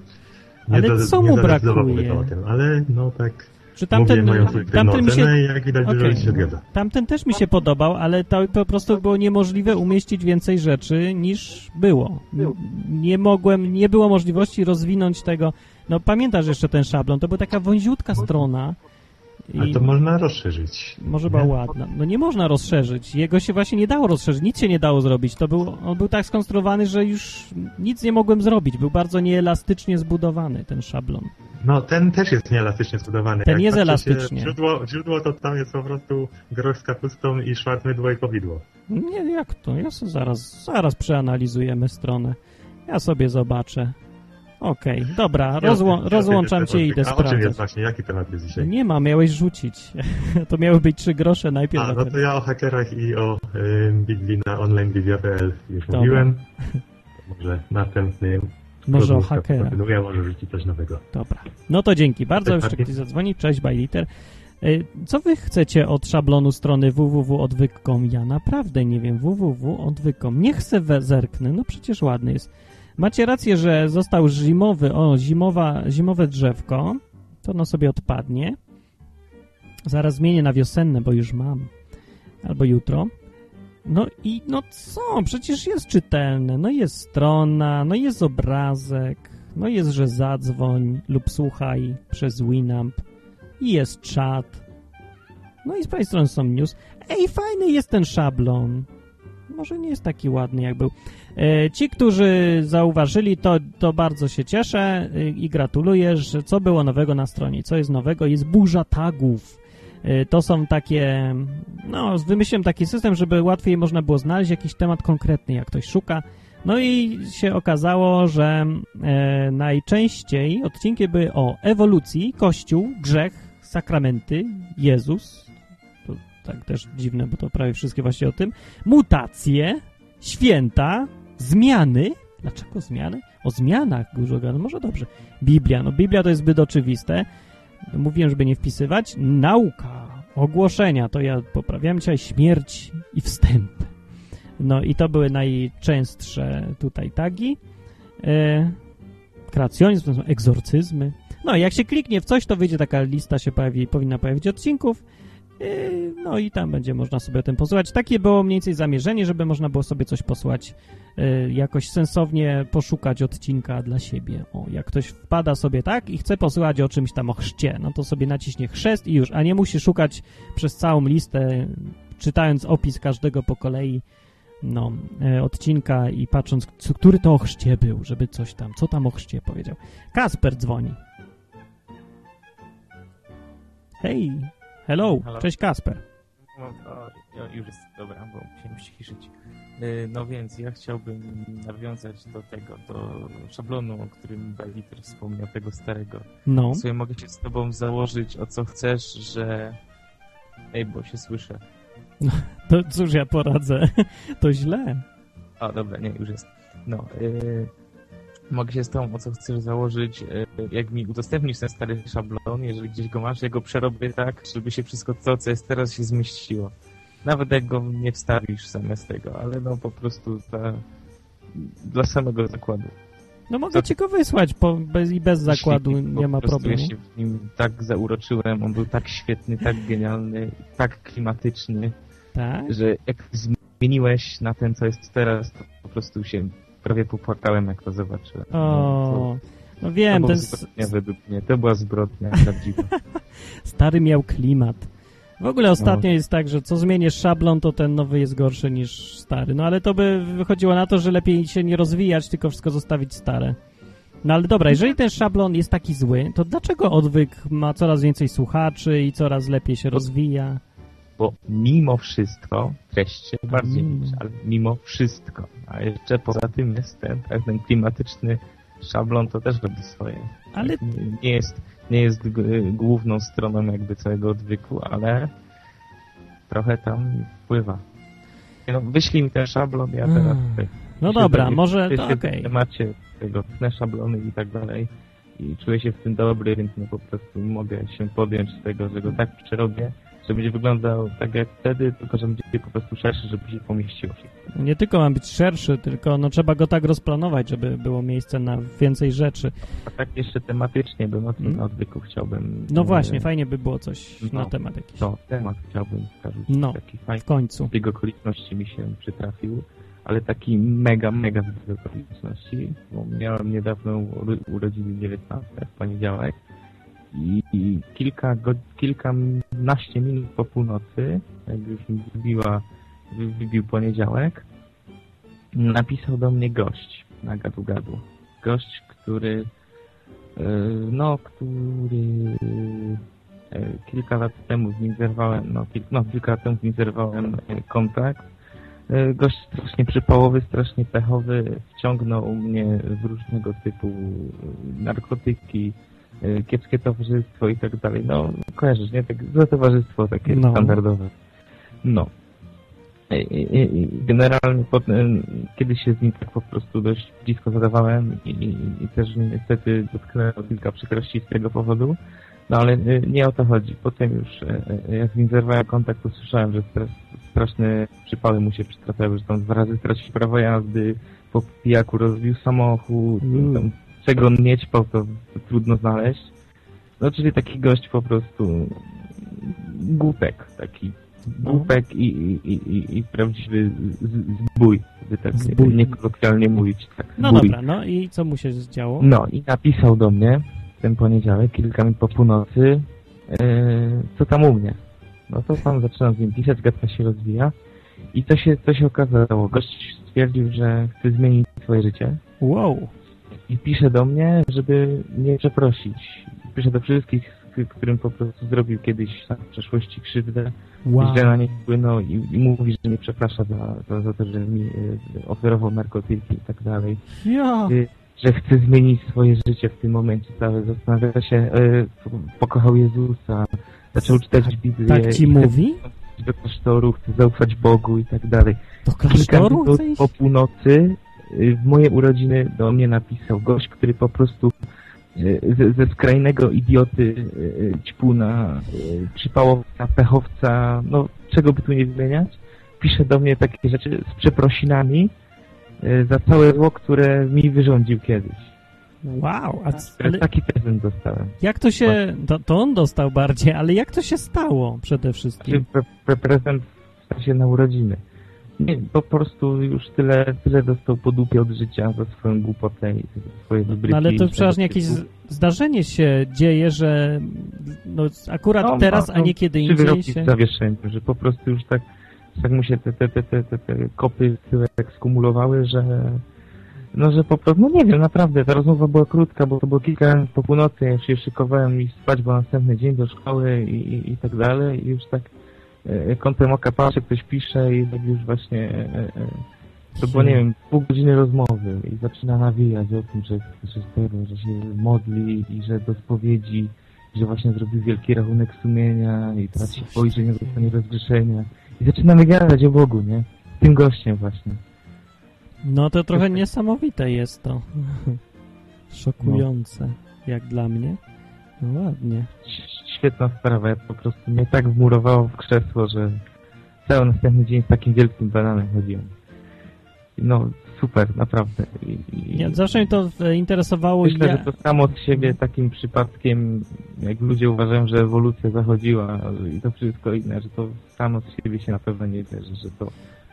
Ale za- co mu brakuje? o tym, ale no tak... Czy Mówię tamten, moją subiektywną tamten mi się... i jak widać, dużo ludzi się zgadza. Tamten też mi się podobał, ale to po prostu było niemożliwe umieścić więcej rzeczy niż było. Nie mogłem, nie było możliwości rozwinąć tego. No pamiętasz jeszcze ten szablon, to była taka wąziutka strona. Ale I to można rozszerzyć. może była ładna. No nie można rozszerzyć. Jego się właśnie nie dało rozszerzyć. Nic się nie dało zrobić. To był, on był tak skonstruowany, że już nic nie mogłem zrobić. Był bardzo nieelastycznie zbudowany ten szablon. No ten też jest nieelastycznie zbudowany. Ten Jak jest elastycznie. Źródło, źródło to tam jest po prostu groch z kapustą i szwart mydło i powidło. Nie, jak to? Ja sobie zaraz, zaraz przeanalizujemy stronę. Ja sobie zobaczę. Okej, dobra, rozłą Ja- rozłączam cię i idę A o czym jest sprawdzać. właśnie? Jaki temat jest dzisiaj? Nie ma, miałeś rzucić. <laughs> to miały być trzy grosze najpierw. A, no to ja o hakerach i o y, na onlinebiblia.pl już Dobra. mówiłem. To może następnym Może o hakerach. kontynuuję, może rzucić coś nowego. Dobra. No to dzięki bardzo. Jeszcze tak. ktoś zadzwoni. Cześć, Bajliter. Y, Co wy chcecie od szablonu strony www.odwyk.com? Ja naprawdę nie wiem. www.odwyk.com. Nie chcę zerknę. No przecież ładny jest. Macie rację, że został zimowy, o, zimowa, zimowe drzewko. To ono sobie odpadnie. Zaraz zmienię na wiosenne, bo już mam. Albo jutro. No i no co? Przecież jest czytelne. No jest strona, no jest obrazek. No jest, że zadzwoń lub słuchaj przez Winamp. I jest czat. No i z prawej strony są news. Ej, fajny jest ten szablon. Może nie jest taki ładny, jak był. E, ci, którzy zauważyli, to, to bardzo się cieszę e, i gratuluję, że co było nowego na stronie. Co jest nowego? Jest burza tagów. E, to są takie... No, wymyśliłem taki system, żeby łatwiej można było znaleźć jakiś temat konkretny, jak ktoś szuka. No i się okazało, że e, najczęściej odcinki były o ewolucji, kościół, grzech, sakramenty, Jezus. Tak też dziwne, bo to prawie wszystkie właśnie o tym. Mutacje, święta, zmiany. Dlaczego zmiany? O zmianach dużo gadam. Może dobrze. Biblia. No Biblia to jest zbyt oczywiste. Mówiłem, żeby nie wpisywać. Nauka, ogłoszenia. To ja poprawiam dzisiaj śmierć i wstęp. No i to były najczęstsze tutaj tagi. E, kreacjonizm, egzorcyzmy. No jak się kliknie w coś, to wyjdzie taka lista, się pojawi, powinna pojawić odcinków. E, no i tam będzie można sobie o tym posłuchać. Takie było mniej więcej zamierzenie, żeby można było sobie coś posłać, e, jakoś sensownie poszukać odcinka dla siebie. O, jak ktoś wpada sobie tak i chce posłuchać o czymś tam o chrzcie, no to sobie naciśnie chrzest i już, a nie musi szukać przez całą listę, czytając opis każdego po kolei no, e, odcinka i patrząc, który to o chrzcie był, żeby coś tam, co tam o chrzcie powiedział. Kasper dzwoni. Hej, hello, Halo. cześć Kasper. No, ja- już jest dobra, bo musiałem ściszyć. Y, No więc ja chciałbym nawiązać do tego, do szablonu, o którym Beliter wspomniał, tego starego. No, Sobie mogę się z tobą założyć o co chcesz, że... Ej, bo się słyszę. <laughs> to cóż ja poradzę, <laughs> to źle. O, dobra, nie, już jest. No, y, mogę się z tobą o co chcesz założyć, y, jak mi udostępnisz ten stary szablon, jeżeli gdzieś go masz, ja go przerobię tak, żeby się wszystko to, co jest teraz, się zmieściło. Nawet jak go nie wstawisz zamiast tego, ale no po prostu dla, dla samego zakładu. No mogę To- ci go wysłać bez, i bez zakładu, Świetnie, nie ma problemu. Ja się w nim tak zauroczyłem, on był tak świetny, tak genialny, tak klimatyczny, Tak? że jak zmieniłeś na ten, co jest teraz, to po prostu się prawie popłakałem, jak to zobaczyłem. No, O, no to, wiem, to ten zbrodnia według mnie, to była zbrodnia prawdziwa. <laughs> stary miał klimat. W ogóle ostatnio jest tak, że co zmienisz szablon, to ten nowy jest gorszy niż stary. No ale to by wychodziło na to, że lepiej się nie rozwijać, tylko wszystko zostawić stare. No ale dobra, jeżeli ten szablon jest taki zły, to dlaczego odwyk ma coraz więcej słuchaczy i coraz lepiej się rozwija? Bo mimo wszystko, treść się bardziej niż, ale mimo wszystko. A jeszcze poza tym jest ten, tak, ten klimatyczny szablon, to też robi swoje. Ale nie, jest, nie jest główną stroną jakby całego odwyku, ale trochę tam wpływa. No, wyślij mi ten szablon, ja teraz Mm. tutaj no dobra, może to okej. temacie tego, tnę szablony i tak dalej i czuję się w tym dobry, więc no po prostu mogę się podjąć tego, że go tak przerobię, że będzie wyglądał tak jak wtedy, tylko że będzie po prostu szerszy, żeby się pomieściło wszystko. Nie tylko ma być szerszy, tylko no trzeba go tak rozplanować, żeby było miejsce na więcej rzeczy. A tak jeszcze tematycznie bym o tym Mm. na odwyku chciałbym... No e, właśnie, fajnie by było coś no, na temat jakiś. To temat chciałbym wskazać. No. Taki fajny W końcu. zbieg okoliczności mi się przytrafił, ale taki mega, mega zbieg okoliczności, bo miałem niedawno uro- urodziny 19 w poniedziałek i, i kilka go, kilkanaście minut po północy, jak już wybiła, wy- wybił poniedziałek, napisał do mnie gość na gadu gadu. Gość, który e, no, który e, kilka lat temu z nim zerwałem, no, kil, no kilka lat temu z nim zerwałem e, kontakt. Gość strasznie przypałowy, strasznie pechowy, wciągnął mnie w różnego typu narkotyki, kiepskie towarzystwo i tak dalej. No, kojarzysz, nie? Tak, złe towarzystwo takie No. standardowe. No. I, i, i generalnie potem, kiedyś się z nim tak po prostu dość blisko zadawałem i, i, też niestety dotknęło kilka przykrości z tego powodu. No ale y, nie o to chodzi. Potem już y, y, jak z nim zerwałem kontakt, to słyszałem, że stra- straszne przypały mu się przytrafiały, że tam dwa razy stracił prawo jazdy, po pijaku rozbił samochód, Mm. tam, czego on nie ćpał, to, trudno znaleźć. No czyli taki gość po prostu głupek, taki głupek i, i, i, i- i prawdziwy zbój, by tak Zbój. niekolokwialnie mówić. Tak, No dobra, no i co mu się zdziało? No i napisał do mnie ten poniedziałek, kilka minut po północy, e, co tam u mnie. No to tam zaczynam z nim pisać, gadka się rozwija. I co się, co się okazało? Gość stwierdził, że chce zmienić swoje życie Wow. I pisze do mnie, żeby mnie przeprosić. Pisze do wszystkich, którym po prostu zrobił kiedyś tam w przeszłości krzywdę, Wow. źle na nie wpłynął i, i mówi, że mnie przeprasza za, za, za to, że mi e, oferował narkotyki i tak dalej. Ja. Y, że chce zmienić swoje życie w tym momencie całe. Zastanawia się, y, pokochał Jezusa, zaczął czytać Biblię. Tak ci mówi? do klasztoru, chce zaufać Bogu i tak dalej. Do Kilka klasztoru minut po północy y, w moje urodziny do mnie napisał gość, który po prostu y, ze, ze skrajnego idioty, y, ćpuna, y, przypałowca, pechowca, no czego by tu nie wymieniać, pisze do mnie takie rzeczy z przeprosinami y, za całe zło, które mi wyrządził kiedyś. Wow, a ale Taki prezent dostałem. jak to się... To, to on dostał bardziej, ale jak to się stało przede wszystkim? Znaczy, pre, pre, prezent w sensie na urodziny. Nie, po prostu już tyle, tyle dostał po dupie od życia za swoją głupotę i swoje wybryki. No ale i to przeważnie jakieś z- zdarzenie się dzieje, że no, akurat No, teraz, no, a nie kiedy indziej się... zawieszeniu, że po prostu już tak, tak mu się te, te, te, te, te, te kopy tyłek skumulowały, że no, że po prostu, no nie wiem, naprawdę, ta rozmowa była krótka, bo to było kilka minut po północy, ja się szykowałem iść spać, bo następny dzień do szkoły i, i, i tak dalej i już tak kątem oka patrzę, ktoś pisze i tak już właśnie e, e, to było, nie wiem, pół godziny rozmowy i zaczyna nawijać o tym, że, że, tego, że się modli i że do spowiedzi, że właśnie zrobił wielki rachunek sumienia i teraz się boi, że nie dostanie rozgrzeszenia. I zaczynamy gadać o Bogu, nie? Tym gościem właśnie. No to trochę Tak. niesamowite jest to. <laughs> Szokujące, jak dla mnie. No ładnie. Świetna sprawa, ja po prostu mnie tak wmurowało w krzesło, że cały następny dzień z takim wielkim bananem chodziłem. No, super, naprawdę. I, i... Ja, zawsze mnie to e, interesowało. Myślę, ja... że to samo z siebie takim przypadkiem, jak ludzie uważają, że ewolucja zachodziła i to wszystko inne, że to samo z siebie się na pewno nie bierze, że to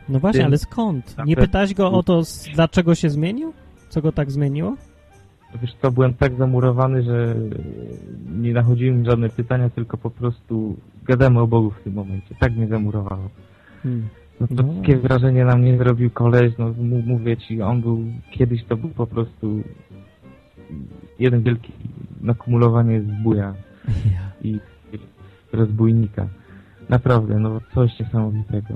No właśnie, ale skąd? Nie pytałeś go o to, dlaczego się zmienił? Co go tak zmieniło? Wiesz co, byłem tak zamurowany, że nie nachodziłem żadne pytania, tylko po prostu gadamy o Bogu w tym momencie. Tak mnie zamurowało. Hmm. No to No. takie wrażenie na mnie zrobił koleś, no mówię ci, on był, kiedyś to był po prostu jeden wielki nakumulowanie zbója <laughs> Ja. i rozbójnika. Naprawdę, no coś niesamowitego.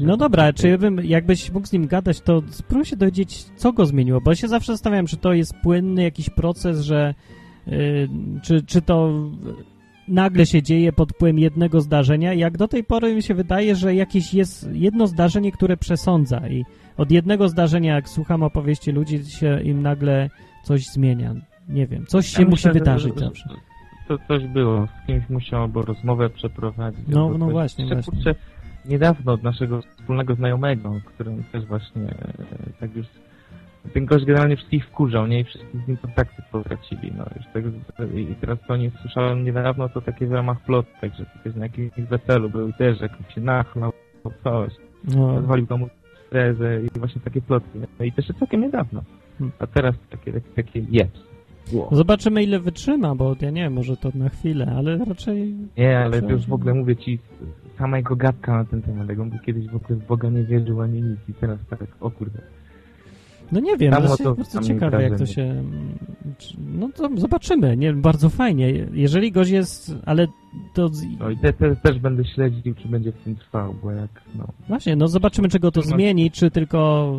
No dobra, czy bym, jakbyś mógł z nim gadać, to spróbuj się dowiedzieć, co go zmieniło, bo ja się zawsze zastanawiam, czy to jest płynny jakiś proces, że y, czy, czy to nagle się dzieje pod wpływem jednego zdarzenia. Jak do tej pory mi się wydaje, że jakieś jest jedno zdarzenie, które przesądza i od jednego zdarzenia, jak słucham opowieści ludzi, się im nagle coś zmienia. Nie wiem, coś się Ja musi myślę, wydarzyć że- zawsze. To coś było, z kimś musiał albo rozmowę przeprowadzić. No, no coś. właśnie, Jeszcze, właśnie. kurczę, niedawno od naszego wspólnego znajomego, którym też właśnie e, tak już ten gość generalnie wszystkich wkurzał, nie? I wszyscy z nim kontakty potracili, no już tak, i teraz to nie słyszałem niedawno, to takie w ramach plotek, że to też na jakimś weselu był i też jakoś się nachlał, coś, No, zwalił komuś imprezę i właśnie takie plotki, no i też całkiem niedawno. Hmm. A teraz takie, takie, takie jeps. Wow. Zobaczymy, ile wytrzyma, bo ja nie wiem, może to na chwilę, ale raczej Nie, ale to już w ogóle mówię ci, sama jego gadka na ten temat, jak on kiedyś w ogóle w Boga nie wierzył ani nic i teraz tak, o kurde. No nie wiem, Samo to to jest bardzo ciekawe, jak to się... No to zobaczymy, nie, bardzo fajnie. Jeżeli gość jest, ale to... No i te, te, też będę śledził, czy będzie w tym trwał, bo jak, no... Właśnie, no zobaczymy, czy go to No. zmieni, czy tylko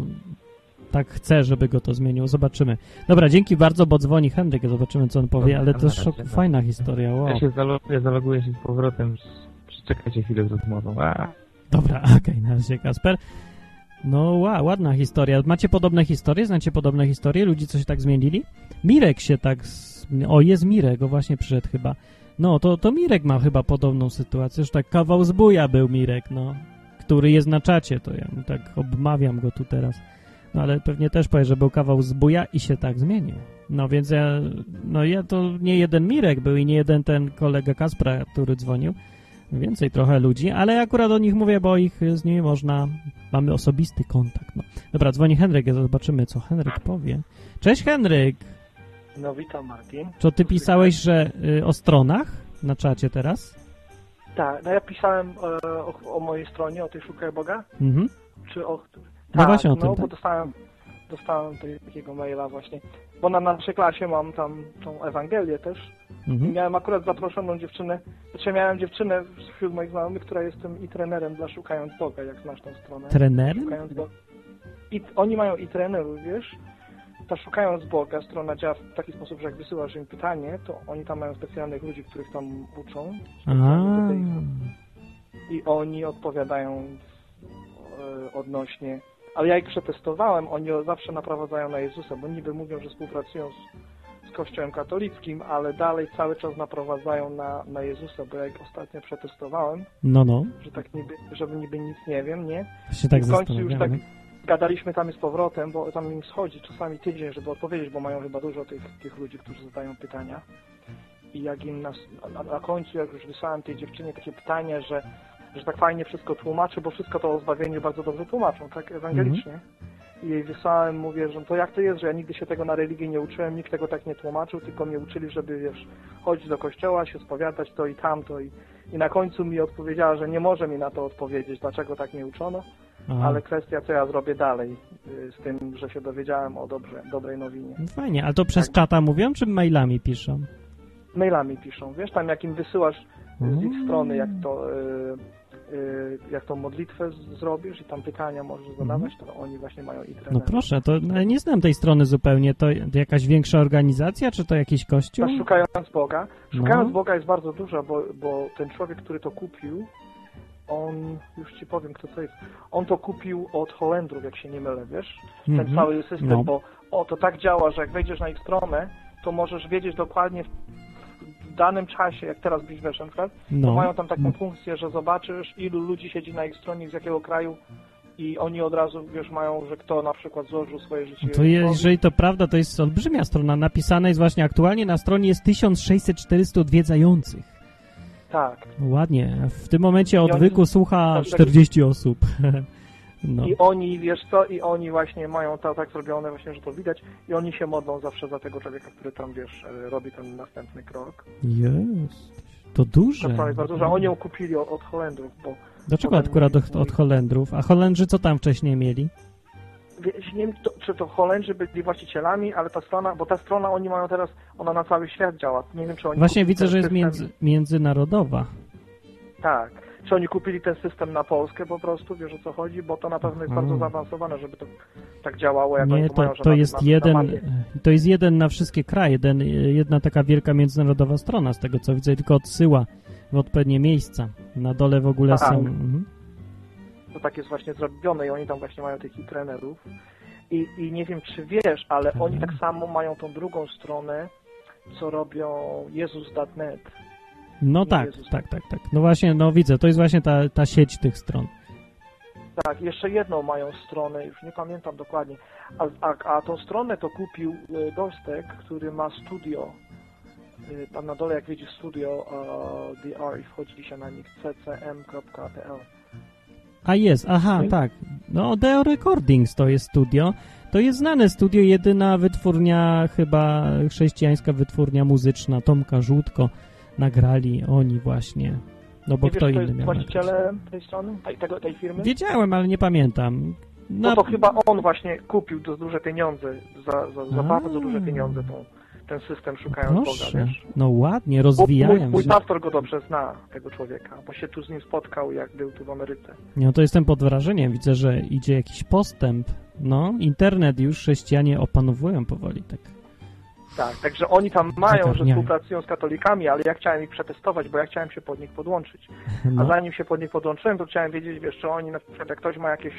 tak chce, żeby go to zmieniło. Zobaczymy. Dobra, dzięki bardzo, bo dzwoni Henryk, zobaczymy, co on powie, Dobra, ale to jest szok, fajna historia, wow. Ja się zaloguję, zaloguję się z powrotem, przeczekajcie chwilę z rozmową. A, Dobra, <laughs> okej, na razie Kasper. No ła, ładna historia. Macie podobne historie? Znacie podobne historie? Ludzi, co się tak zmienili? Mirek się tak... z- O, jest Mirek, o właśnie przyszedł chyba. No, to, to Mirek ma chyba podobną sytuację, że tak kawał zbuja był Mirek, no. Który jest na czacie, to ja tak obmawiam go tu teraz. No, ale pewnie też powie, że był kawał zbuja i się tak zmienił. No, więc ja... No, ja to nie jeden Mirek był i nie jeden ten kolega Kaspra, który dzwonił więcej trochę ludzi, ale akurat o nich mówię, bo ich z nimi można, mamy osobisty kontakt. No. Dobra, dzwoni Henryk, zobaczymy, co Henryk powie. Cześć Henryk! No witam Martin. Co ty pisałeś, że y, o stronach na czacie teraz? Tak, no ja pisałem e, o, o mojej stronie, o tej Szukaj Boga, Mhm. czy o... No właśnie o no, tym, bo tak? dostałem, dostałem takiego maila właśnie, bo na naszej klasie mam tam tą Ewangelię też i Mhm. miałem akurat zaproszoną dziewczynę, znaczy miałem dziewczynę wśród moich znajomych, która jestem i trenerem dla Szukając Boga, jak znasz tą stronę. Trenerem? Szukając Boga. I oni mają i trenerów, wiesz, ta Szukając Boga strona działa w taki sposób, że jak wysyłasz im pytanie, to oni tam mają specjalnych ludzi, których tam uczą. I oni odpowiadają e, odnośnie. Ale ja ich przetestowałem, oni zawsze naprowadzają na Jezusa, bo niby mówią, że współpracują z, z Kościołem katolickim, ale dalej cały czas naprowadzają na, na Jezusa, bo ja ich ostatnio przetestowałem, no, no, że tak niby, żeby niby nic nie wiem, nie? się tak I w końcu już tak gadaliśmy tam z powrotem, bo tam im schodzi czasami tydzień, żeby odpowiedzieć, bo mają chyba dużo tych, tych ludzi, którzy zadają pytania. I jak im na, na, na końcu, jak już wysłałem tej dziewczynie takie pytanie, że, że tak fajnie wszystko tłumaczy, bo wszystko to o zbawieniu bardzo dobrze tłumaczą, tak ewangelicznie. I jej wysłałem, mówię, że to jak to jest, że ja nigdy się tego na religii nie uczyłem, nikt tego tak nie tłumaczył, tylko mnie uczyli, żeby, wiesz, chodzić do kościoła, się spowiadać to i tamto. I, i na końcu mi odpowiedziała, że nie może mi na to odpowiedzieć, dlaczego tak nie uczono. Aha. Ale kwestia, co ja zrobię dalej y, z tym, że się dowiedziałem o dobrze, dobrej nowinie. No Fajnie, ale to przez Tak. czata mówią, czy mailami piszą? Mailami piszą, wiesz, tam jak im wysyłasz z ich Mm. strony, jak to, y, jak tą modlitwę zrobisz i tam pytania możesz zadawać, to oni właśnie mają i. No trenera. proszę, to no, nie znam tej strony zupełnie. To jakaś większa organizacja, czy to jakiś kościół? Ta Szukając Boga. No. Szukając Boga jest bardzo duża, bo, bo ten człowiek, który to kupił, on, już ci powiem kto to jest, on to kupił od Holendrów, jak się nie mylę, wiesz? ten Mhm. cały system, No. bo o, to tak działa, że jak wejdziesz na ich stronę, to możesz wiedzieć dokładnie danym czasie, jak teraz przykład, to No. mają tam taką funkcję, że zobaczysz, ilu ludzi siedzi na ich stronie, z jakiego kraju i oni od razu, wiesz, mają, że kto na przykład złożył swoje życie. No To je, Jezusowi. jeżeli to prawda, to jest olbrzymia strona. Napisane jest właśnie aktualnie na stronie jest 1600-400 odwiedzających. Tak. No ładnie. W tym momencie odwyku słucha tak, tak. 40 osób. <laughs> No. I oni, wiesz co, i oni właśnie mają to tak zrobione właśnie, że to widać i oni się modlą zawsze za tego człowieka, który tam, wiesz, e, robi ten następny krok. Jest. To duże. To bardzo dużo. Oni ją kupili od, Holendrów, bo Dlaczego akurat od, od Holendrów? A Holendrzy co tam wcześniej mieli? wiesz, nie wiem, to, czy to Holendrzy byli właścicielami, ale ta strona, bo ta strona oni mają teraz, ona na cały świat działa. Nie wiem, czy oni Właśnie widzę, że jest między, międzynarodowa. Tak. Czy oni kupili ten system na Polskę po prostu, wiesz o co chodzi? Bo to na pewno jest bardzo Mm. zaawansowane, żeby to tak działało, jak oni Nie, to to, mają, to na- jest na- jeden, to jest jeden na wszystkie kraje, jeden, jedna taka wielka międzynarodowa strona, z tego co widzę, tylko odsyła w odpowiednie miejsca. Na dole w ogóle Tak. są... Mhm. to tak jest właśnie zrobione i oni tam właśnie mają tych trenerów. I, I nie wiem, czy wiesz, ale Mhm. oni tak samo mają tą drugą stronę, co robią Jezus.net. No tak, Jezus. tak, tak, tak. No właśnie, no widzę, to jest właśnie ta, ta sieć tych stron. Tak, jeszcze jedną mają stronę, już nie pamiętam dokładnie. A, a, a tą stronę to kupił e, Dostek, który ma studio. E, Tam na dole, jak widzisz studio e, DR i wchodzi się na nich ccm.pl. A jest, aha, tak. No, Deo Recordings to jest studio. To jest znane studio, jedyna wytwórnia, chyba chrześcijańska wytwórnia muzyczna, Tomka Żółtko. Nagrali oni właśnie. No bo Nie wiesz, kto kto inny miał właścicielem tej strony, tej, tego, tej firmy? Wiedziałem, ale nie pamiętam. No Na- to chyba on właśnie kupił do duże pieniądze, za, za, za bardzo duże pieniądze tą, ten system szukając Proszę. Boga, wiesz. No ładnie, rozwijają mój, mój pastor go dobrze zna, tego człowieka, bo się tu z nim spotkał, jak był tu w Ameryce. No to jestem pod wrażeniem. Widzę, że idzie jakiś postęp. No, internet już chrześcijanie opanowują powoli, tak. Tak, także oni tam mają, że współpracują z katolikami, ale ja chciałem ich przetestować, bo ja chciałem się pod nich podłączyć. A No, zanim się pod nich podłączyłem, to chciałem wiedzieć, wiesz, czy oni na przykład, jak ktoś ma jakieś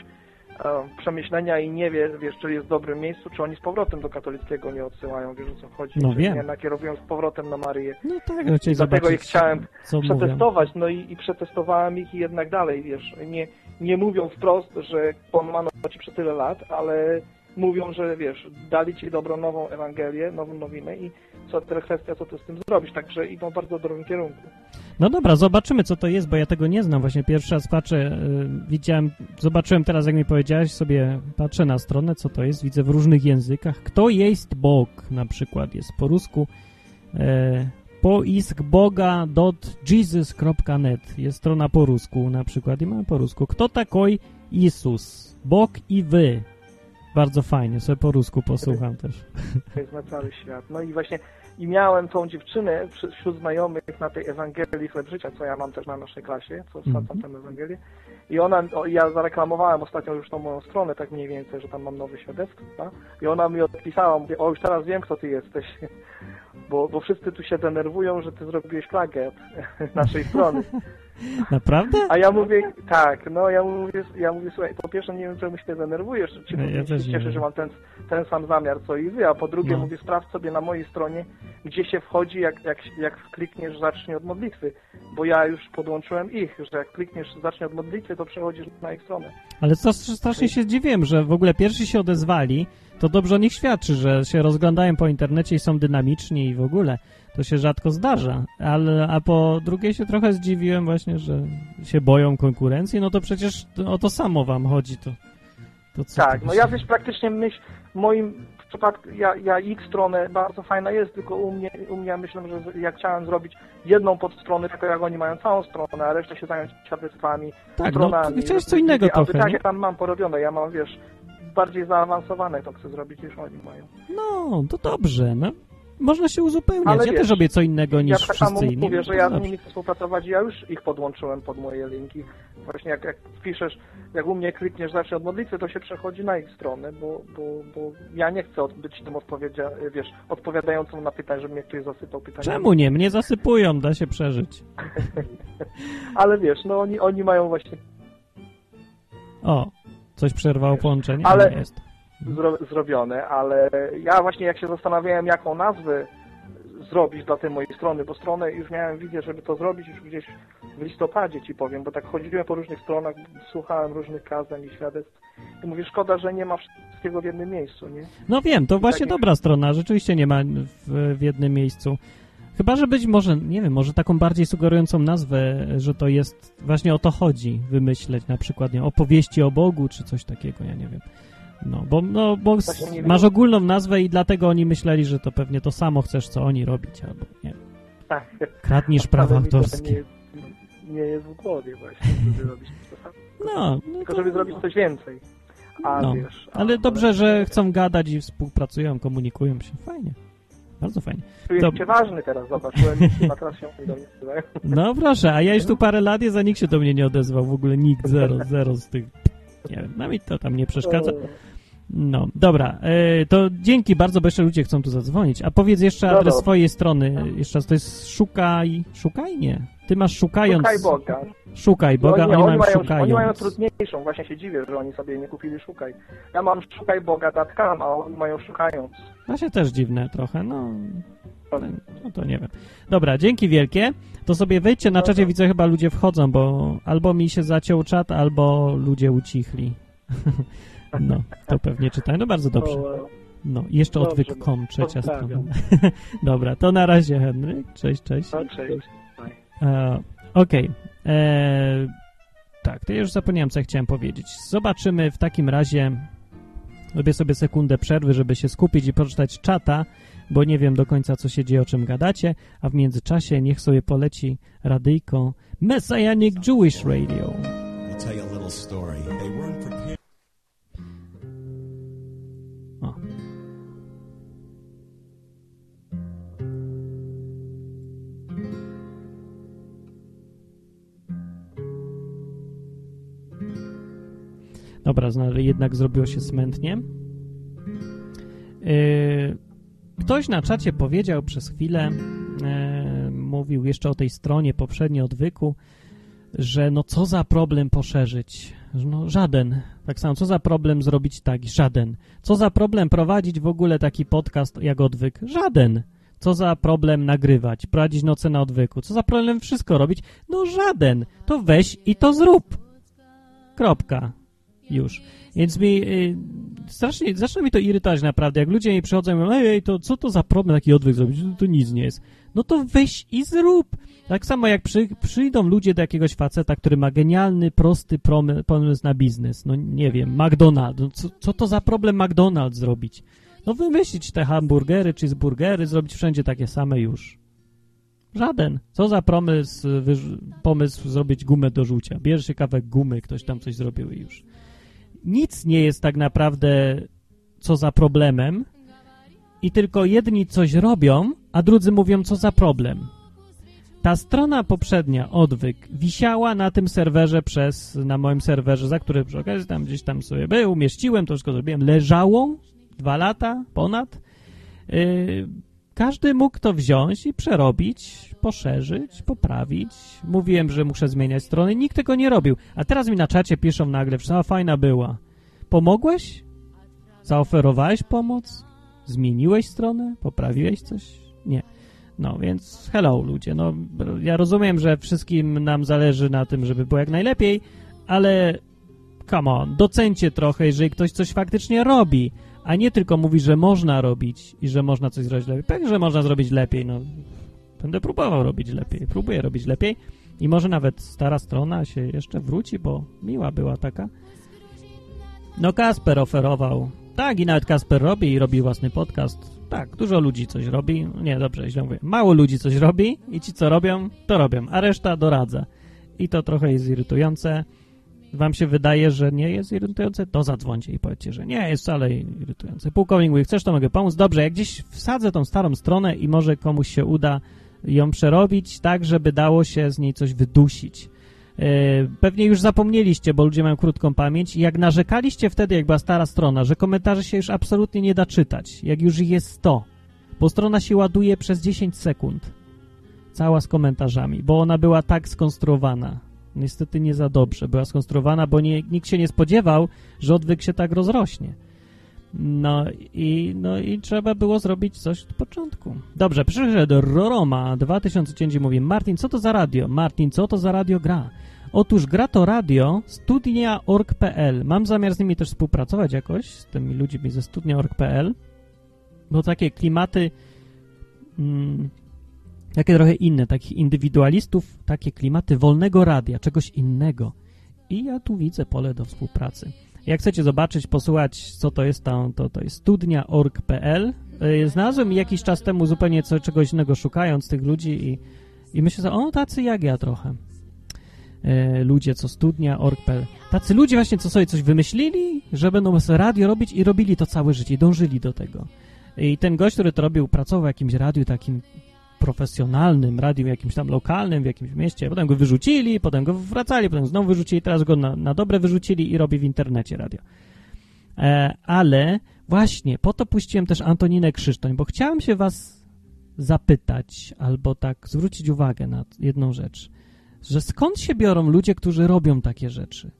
e, przemyślenia i nie wie, wiesz, czy jest w dobrym miejscu, czy oni z powrotem do katolickiego nie odsyłają, wiesz o co chodzi. No czy wiem. nie nakierowują z powrotem na Maryję. no tak, no chcieli Dlatego ich chciałem co mówią. przetestować, no i, i przetestowałem ich i jednak dalej, wiesz, nie, nie mówią wprost, że pomano ci przez tyle lat, ale mówią, że wiesz, dali ci dobrą nową Ewangelię, nową nowinę i co teraz kwestia, co ty z tym zrobisz, także idą w bardzo dobrym kierunku. No dobra, zobaczymy co to jest, bo ja tego nie znam. Właśnie pierwszy raz patrzę, y, widziałem, zobaczyłem teraz, jak mi powiedziałeś, sobie patrzę na stronę, co to jest, widzę w różnych językach. Kto jest Bóg na przykład jest po rusku. E, poiskboga.jesus.net jest strona po rusku na przykład i mamy po rusku. Kto takoj Jezus? Bóg i wy. Bardzo fajnie, sobie po rusku posłucham też. To jest na cały świat. No i właśnie i miałem tą dziewczynę wśród- znajomych na tej Ewangelii Chleb Życia, co ja mam też na naszej klasie, co wsadzam Mhm. tę Ewangelię. I ona, o, ja zareklamowałem ostatnio już tą moją stronę, tak mniej więcej, że tam mam nowe świadectwa. I ona mi odpisała, mówię, o już teraz wiem, kto ty jesteś. <laughs> Bo, bo wszyscy tu się denerwują, że ty zrobiłeś plagiat <laughs> naszej strony. Naprawdę? A ja mówię, tak, no ja mówię, ja mówię, słuchaj, po pierwsze nie wiem, czemu się denerwujesz, czy Ja ja też się cieszę, że mam ten, ten sam zamiar, co i wy, a po drugie No. mówię, sprawdź sobie na mojej stronie, gdzie się wchodzi, jak, jak, jak klikniesz zacznij od modlitwy, bo ja już podłączyłem ich, że jak klikniesz zacznij od modlitwy, to przechodzisz na ich stronę. Ale co strasznie się zdziwiłem, że w ogóle pierwsi się odezwali, to dobrze o nich świadczy, że się rozglądają po internecie i są dynamiczni i w ogóle to się rzadko zdarza. Ale, a po drugie się trochę zdziwiłem właśnie, że się boją konkurencji, no to przecież o to samo wam chodzi. To, to co Tak, to no się- ja wiesz, praktycznie myśl, w moim przypadku, ja, ja ich stronę bardzo fajna jest, tylko u mnie, u mnie ja myślę, że z- ja chciałem zrobić jedną podstronę, tylko jak oni mają całą stronę, a resztę się zająć świadectwami, Tak, no stronami. ty chciałeś co innego A trochę, tak jak tam mam porobione, ja mam, wiesz, bardziej zaawansowane to chcę zrobić niż oni mają. No, to dobrze, no. Można się uzupełniać. Ale ja wiesz, też robię co innego Ja niż tak samo wszyscy inni. mówię, no że to ja z nimi chcę współpracować ja już ich podłączyłem pod moje linki. Właśnie jak, jak piszesz, jak u mnie klikniesz zacznij od modlitwy, to się przechodzi na ich stronę, bo, bo, bo ja nie chcę być tym odpowiedzia, wiesz, odpowiadającą na pytanie, żeby mnie ktoś zasypał pytaniem. Czemu nie? Mnie zasypują, da się przeżyć. <laughs> Ale wiesz, no oni, oni mają właśnie O, coś przerwało połączenie? Ale- jest. Zro, zrobione, ale ja właśnie jak się zastanawiałem, jaką nazwę zrobić dla tej mojej strony, bo stronę już miałem wizję, żeby to zrobić już gdzieś w listopadzie ci powiem, bo tak chodziłem po różnych stronach, słuchałem różnych kazań i świadectw i mówię, szkoda, że nie ma wszystkiego w jednym miejscu, nie? No wiem, to właśnie takie- dobra strona, rzeczywiście nie ma w, w jednym miejscu. Chyba, że być może, nie wiem, może taką bardziej sugerującą nazwę, że to jest, właśnie o to chodzi, wymyśleć na przykład, nie opowieści o Bogu, czy coś takiego, ja nie wiem. No, bo, no, bo masz ogólną nazwę i dlatego oni myśleli, że to pewnie to samo chcesz, co oni robić, albo, nie Tak. kradniesz prawa autorskie. Nie, nie jest w głowie właśnie, żeby robić to samo. No, no Tylko to, żeby zrobić coś więcej. A No, wiesz. a- Ale dobrze, że chcą gadać i współpracują, komunikują się. Fajnie. Bardzo fajnie. Czujesz Dob- się ważny teraz, zobaczyłem, a teraz się do mnie odzywają. No proszę, a ja już tu parę lat jest, a nikt się do mnie nie odezwał. W ogóle nikt, zero, zero z tych... Nie wiem, no mi to tam nie przeszkadza. No, dobra, e, to dzięki bardzo, bo jeszcze ludzie chcą tu zadzwonić. A powiedz jeszcze No adres swojej strony. Jeszcze raz, to jest szukaj... Szukaj? Nie. Ty masz szukając... Szukaj Boga. Szukaj Boga, No nie, oni, mają mają, szukając. oni mają trudniejszą, właśnie się dziwię, że oni sobie nie kupili Szukaj. Ja mam szukajboga.com, a oni mają Szukając. To się też dziwne trochę, no... No to nie wiem. Dobra, dzięki wielkie. To sobie wejdźcie na czacie, widzę chyba ludzie wchodzą, bo albo mi się zaciął czat, albo ludzie ucichli. <laughs> No, to pewnie czytają. No bardzo dobrze. No, jeszcze Dobrze, odwyk.com, trzecia strona. <laughs> Dobra, to na razie Henryk. Cześć, cześć. no, cześć. E, Okej. E, Tak, to ja już zapomniałem, co ja chciałem powiedzieć. Zobaczymy w takim razie. Robię sobie sekundę przerwy, żeby się skupić i poczytać czata, bo nie wiem do końca, co się dzieje, o czym gadacie, a w międzyczasie niech sobie poleci radyjko Messianic Jewish Radio. O. Dobra, zna- jednak zrobiło się smętnie. Yy, ktoś na czacie powiedział przez chwilę, yy, mówił jeszcze o tej stronie poprzedniej odwyku, że no co za problem poszerzyć? No żaden. Tak samo, co za problem zrobić tak? Żaden. Co za problem prowadzić w ogóle taki podcast jak odwyk? Żaden. Co za problem nagrywać, prowadzić noce na odwyku? Co za problem wszystko robić? No żaden. To weź i to zrób. Kropka. Już. Więc mi y, strasznie, zaczyna mi to irytować naprawdę. Jak ludzie mi przychodzą i mówią, ej, to co to za problem taki odwyk zrobić? To, to nic nie jest. No to weź i zrób. Tak samo jak przy, przyjdą ludzie do jakiegoś faceta, który ma genialny, prosty pomysł na biznes. No nie wiem, McDonald's. No, co, co to za problem McDonald's zrobić? No wymyślić te hamburgery czy burgery, zrobić wszędzie takie same już. Żaden. Co za pomysł, pomysł zrobić gumę do rzucia. Bierze się gumy, ktoś tam coś zrobił i już. Nic nie jest tak naprawdę co za problemem i tylko jedni coś robią, a drudzy mówią co za problem. Ta strona poprzednia, odwyk, wisiała na tym serwerze przez, na moim serwerze, za który przy okazji tam gdzieś tam sobie był, umieściłem, to wszystko zrobiłem, leżało dwa lata, ponad. Yy, każdy mógł to wziąć i przerobić, poszerzyć, poprawić. Mówiłem, że muszę zmieniać strony, nikt tego nie robił. A teraz mi na czacie piszą nagle, że fajna była. Pomogłeś? Zaoferowałeś pomoc? Zmieniłeś stronę? Poprawiłeś coś? Nie. No więc hello ludzie, no ja rozumiem, że wszystkim nam zależy na tym, żeby było jak najlepiej, ale come on, docencie trochę, jeżeli ktoś coś faktycznie robi, a nie tylko mówi, że można robić i że można coś zrobić lepiej. Pewnie, że można zrobić lepiej, no będę próbował robić lepiej, próbuję robić lepiej i może nawet stara strona się jeszcze wróci, bo miła była taka. No Kasper oferował, tak i nawet Kasper robi i robi własny podcast. Tak, dużo ludzi coś robi. Nie, dobrze, źle mówię. Mało ludzi coś robi i ci, co robią, to robią, a reszta doradza. I to trochę jest irytujące. Wam się wydaje, że nie jest irytujące? To zadzwońcie i powiedzcie, że nie jest wcale irytujące. Pułkownik mówi, chcesz, to mogę pomóc. Dobrze, jak gdzieś wsadzę tą starą stronę i może komuś się uda ją przerobić tak, żeby dało się z niej coś wydusić. Yy, Pewnie już zapomnieliście, bo ludzie mają krótką pamięć. Jak narzekaliście wtedy, jak była stara strona, że komentarzy się już absolutnie nie da czytać, jak już jest 100, bo strona się ładuje przez 10 sekund. Cała z komentarzami, bo ona była tak skonstruowana. Niestety nie za dobrze była skonstruowana, bo nie, nikt się nie spodziewał, że odwyk się tak rozrośnie. No i, no i trzeba było zrobić coś od początku. Dobrze, przyszedł Roroma 2010 mówi Martin, co to za radio? Martin, co to za radio gra? Otóż gra to radio studnia.org.pl. Mam zamiar z nimi też współpracować jakoś, z tymi ludźmi ze studnia.org.pl, bo takie klimaty mm, takie trochę inne, takich indywidualistów, takie klimaty wolnego radia, czegoś innego. I ja tu widzę pole do współpracy. Jak chcecie zobaczyć, posłuchać, co to jest tam, to to jest studnia.org.pl. Yy, Znalazłem jakiś czas temu zupełnie co, czegoś innego szukając tych ludzi i, i myślę sobie, o, tacy jak ja trochę. e, ludzie, co studnia, org.pl. Tacy ludzie właśnie, co sobie coś wymyślili, że będą sobie radio robić i robili to całe życie, dążyli do tego. I ten gość, który to robił, pracował w jakimś radiu takim profesjonalnym, radiu jakimś tam lokalnym w jakimś mieście, potem go wyrzucili, potem go wracali, potem znowu wyrzucili, teraz go na, na dobre wyrzucili i robi w internecie radio. E, ale właśnie, po to puściłem też Antoninę Krzysztoń, bo chciałem się was zapytać, albo tak zwrócić uwagę na jedną rzecz, że skąd się biorą ludzie, którzy robią takie rzeczy?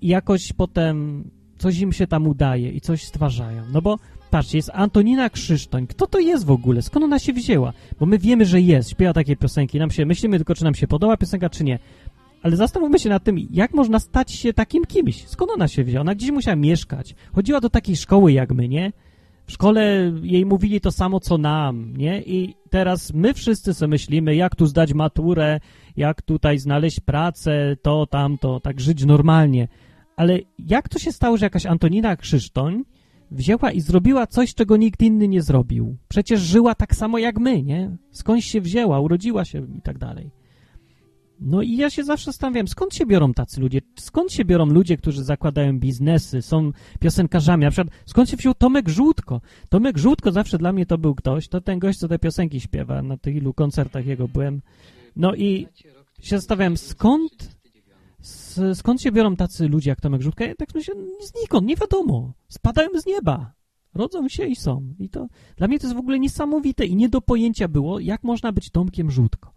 I jakoś potem coś im się tam udaje i coś stwarzają. No bo patrzcie, jest Antonina Krzysztoń. Kto to jest w ogóle? Skąd ona się wzięła? Bo my wiemy, że jest, śpiewa takie piosenki. Nam się, myślimy tylko, czy nam się podoba piosenka, czy nie. Ale zastanówmy się nad tym, jak można stać się takim kimś. Skąd ona się wzięła? Ona gdzieś musiała mieszkać. Chodziła do takiej szkoły jak my, nie? W szkole jej mówili to samo, co nam, nie? I teraz my wszyscy sobie myślimy, jak tu zdać maturę, jak tutaj znaleźć pracę, to, tamto, tak żyć normalnie. Ale jak to się stało, że jakaś Antonina Krzysztoń wzięła i zrobiła coś, czego nikt inny nie zrobił? Przecież żyła tak samo jak my, nie? Skądś się wzięła, urodziła się i tak dalej. No i ja się zawsze zastanawiam, skąd się biorą tacy ludzie? Skąd się biorą ludzie, którzy zakładają biznesy, są piosenkarzami? Na przykład, skąd się wziął Tomek Żółtko? Tomek Żółtko zawsze dla mnie to był ktoś, to ten gość, co te piosenki śpiewa, na tych ilu koncertach jego byłem. No i się zastanawiam, skąd skąd się biorą tacy ludzie jak Tomek Żółtka? Ja tak myślę, znikąd, nie wiadomo. Spadają z nieba. Rodzą się i są. I to dla mnie to jest w ogóle niesamowite i nie do pojęcia było, jak można być Tomkiem Żółtko.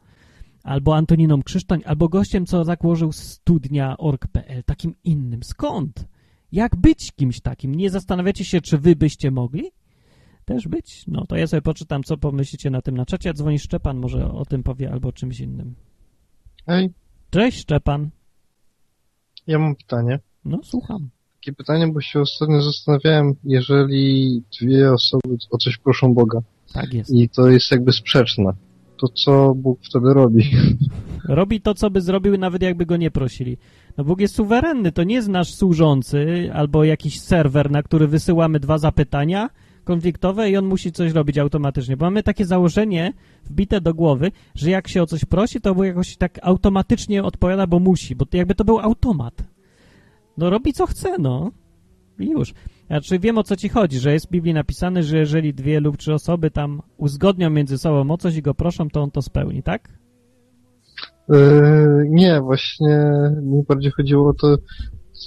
Albo Antoniną Krzysztoń, albo gościem, co założył studnia org.pl, takim innym. Skąd? Jak być kimś takim? Nie zastanawiacie się, czy wy byście mogli też być? No to ja sobie poczytam, co pomyślicie na tym na czacie. Dzwoni Szczepan, może o tym powie, albo o czymś innym. Hej, Cześć Szczepan. Ja mam pytanie. No, słucham. Takie pytanie, bo się ostatnio zastanawiałem, jeżeli dwie osoby o coś proszą Boga Tak jest. i to jest jakby sprzeczne, to co Bóg wtedy robi? Robi to, co by zrobiły, nawet jakby go nie prosili. No Bóg jest suwerenny, to nie jest nasz służący albo jakiś serwer, na który wysyłamy dwa zapytania konfliktowe i on musi coś robić automatycznie. Bo mamy takie założenie wbite do głowy, że jak się o coś prosi, to jakoś tak automatycznie odpowiada, bo musi, bo jakby to był automat. No robi co chce, no. I już. Znaczy wiem o co ci chodzi, że jest w Biblii napisane, że jeżeli dwie lub trzy osoby tam uzgodnią między sobą o coś i go proszą, to on to spełni, tak? Yy, nie, właśnie mi bardziej chodziło o to,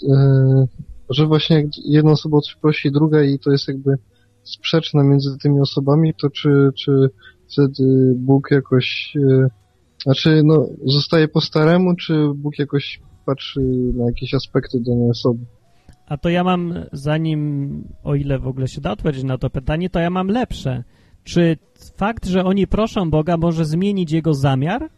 yy, że właśnie jedna osoba o coś prosi, druga i to jest jakby sprzeczne między tymi osobami, to czy, czy wtedy Bóg jakoś, yy, znaczy no, zostaje po staremu, czy Bóg jakoś patrzy na jakieś aspekty danej osoby? A to ja mam, zanim, o ile w ogóle się da odpowiedzieć na to pytanie, to ja mam lepsze. Czy fakt, że oni proszą Boga, może zmienić jego zamiar?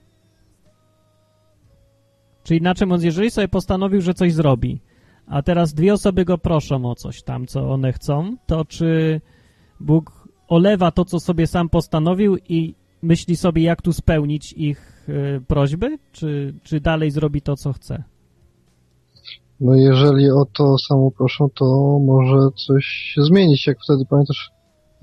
Czy inaczej mówiąc, jeżeli sobie postanowił, że coś zrobi, a teraz dwie osoby go proszą o coś tam, co one chcą, to czy Bóg olewa to, co sobie sam postanowił i myśli sobie, jak tu spełnić ich y, prośby, czy, czy dalej zrobi to, co chce? No jeżeli o to samo proszą, to może coś się zmienić. Jak wtedy pamiętasz,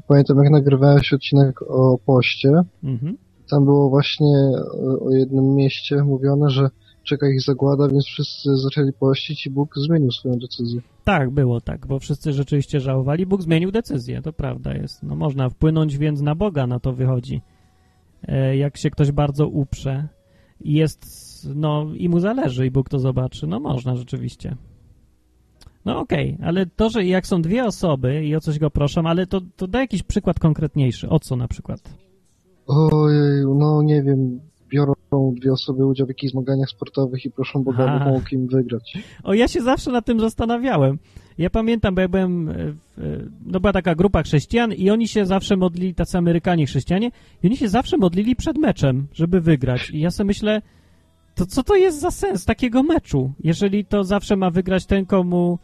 pamiętam jak nagrywałeś odcinek o poście, Mhm. tam było właśnie o- o jednym mieście mówione, że czeka ich zagłada, więc wszyscy zaczęli pościć i Bóg zmienił swoją decyzję. Tak, było tak, bo wszyscy rzeczywiście żałowali. Bóg zmienił decyzję, to prawda jest. No można wpłynąć więc na Boga, na to wychodzi. E, jak się ktoś bardzo uprze i jest, no i mu zależy i Bóg to zobaczy, no można rzeczywiście. No okej, ale to, że jak są dwie osoby i o coś go proszą, ale to, to daj jakiś przykład konkretniejszy. O co na przykład? Ojej, no nie wiem, biorą dwie osoby udział w jakichś zmaganiach sportowych i proszą Boga, A. aby pomógł im wygrać. O, ja się zawsze nad tym zastanawiałem. Ja pamiętam, bo ja byłem, e, w, e, no była taka grupa chrześcijan i oni się zawsze modlili, tacy Amerykanie chrześcijanie, i oni się zawsze modlili przed meczem, żeby wygrać. I ja sobie myślę, to co to jest za sens takiego meczu, jeżeli to zawsze ma wygrać ten, komu,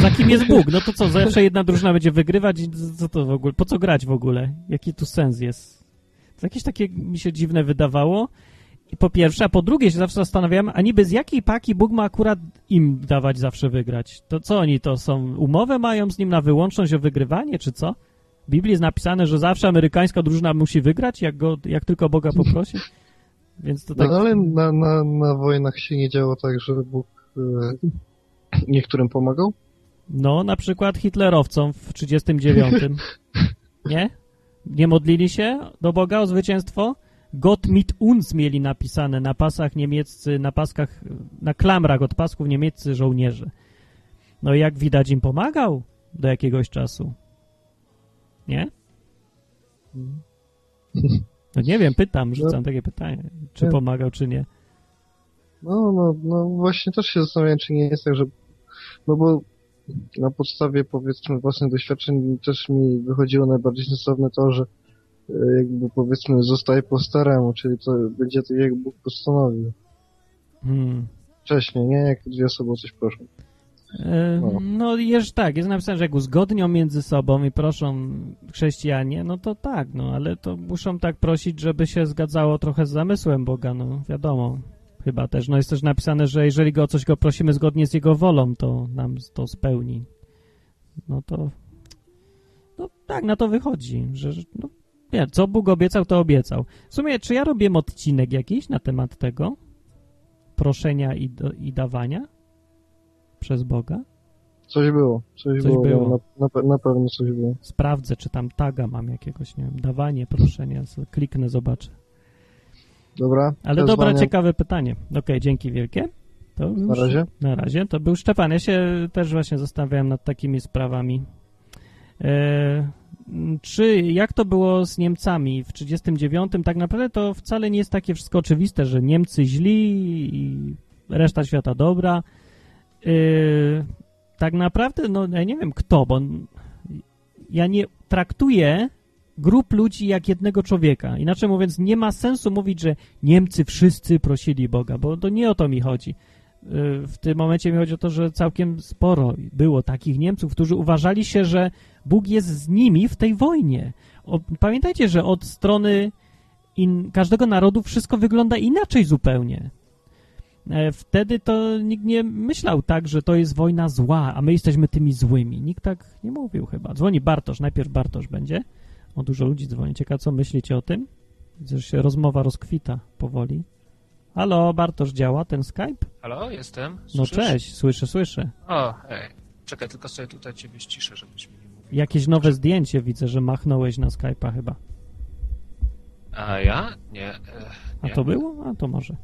za kim jest Bóg? No to co, zawsze jedna drużyna będzie wygrywać i co to w ogóle, po co grać w ogóle? Jaki tu sens jest? Jakieś takie mi się dziwne wydawało. I po pierwsze, a po drugie się zawsze zastanawiałem, a niby z jakiej paki Bóg ma akurat im dawać zawsze wygrać? To co oni to są? Umowę mają z nim na wyłączność o wygrywanie, czy co? W Biblii jest napisane, że zawsze amerykańska drużyna musi wygrać, jak, go, jak tylko Boga poprosi? Więc to No, tak... ale na, na, na wojnach się nie działo tak, że Bóg e, niektórym pomagał? No, na przykład hitlerowcom w 39. Nie? Nie modlili się do Boga o zwycięstwo? Gott mit uns mieli napisane na pasach niemieccy, na paskach, na klamrach od pasków niemieccy żołnierze. No i jak widać im pomagał do jakiegoś czasu. Nie? No nie wiem, pytam, rzucam takie pytanie. Czy Nie. pomagał, czy nie. No, no, no właśnie też się zastanawiam, czy nie jest tak, że no bo na podstawie powiedzmy własnych doświadczeń też mi wychodziło najbardziej sensowne to, że e, jakby powiedzmy zostaje po staremu, czyli to będzie tak jak Bóg postanowił. Hmm. Wcześniej, nie? Jak dwie osoby o coś proszą. E, No. No jest tak, jest napisane, że jak uzgodnią między sobą i proszą chrześcijanie, no to tak, no ale to muszą tak prosić, żeby się zgadzało trochę z zamysłem Boga, no wiadomo. Chyba też, no jest też napisane, że jeżeli go o coś go prosimy zgodnie z jego wolą, to nam to spełni. No to no tak, na to wychodzi, że no, nie, co Bóg obiecał, to obiecał. W sumie, czy ja robię odcinek jakiś na temat tego? Proszenia i, do, i dawania? Przez Boga? Coś było, coś, Coś było, było. Na, na, na pewno coś było. Sprawdzę, czy tam taga mam jakiegoś, nie wiem, dawanie, proszenia, z- kliknę, zobaczę. Dobra? Ale dobra, ciekawe pytanie. Okej, dzięki wielkie. To już, Na razie. Na razie. To był Szczepan. Ja się też właśnie zastanawiałem nad takimi sprawami. E, czy jak to było z Niemcami w 39? Tak naprawdę to wcale nie jest takie wszystko oczywiste, że Niemcy źli i reszta świata dobra. E, tak naprawdę, no ja nie wiem kto, bo ja nie traktuję grup ludzi jak jednego człowieka. Inaczej mówiąc, nie ma sensu mówić, że Niemcy wszyscy prosili Boga, bo to nie o to mi chodzi. Y, W tym momencie mi chodzi o to, że całkiem sporo było takich Niemców, którzy uważali się, że Bóg jest z nimi w tej wojnie. Pamiętajcie, że od strony in, każdego narodu wszystko wygląda inaczej zupełnie. E, Wtedy to nikt nie myślał tak, że to jest wojna zła, a my jesteśmy tymi złymi. Nikt tak nie mówił chyba. Dzwoni Bartosz, najpierw Bartosz będzie. O, dużo ludzi dzwoni. Ciekawe, co myślicie o tym? Widzę, że się rozmowa rozkwita powoli. Halo, Bartosz, działa ten Skype? Halo, jestem. No Słyszysz? cześć, słyszę, słyszę. O, hej. Czekaj, tylko sobie tutaj ciebie ściszę, żebyś mi nie mówił. Jakieś nowe zdjęcie widzę, że machnąłeś na Skype'a chyba. A ja? Nie. e, A nie. to było? A to może.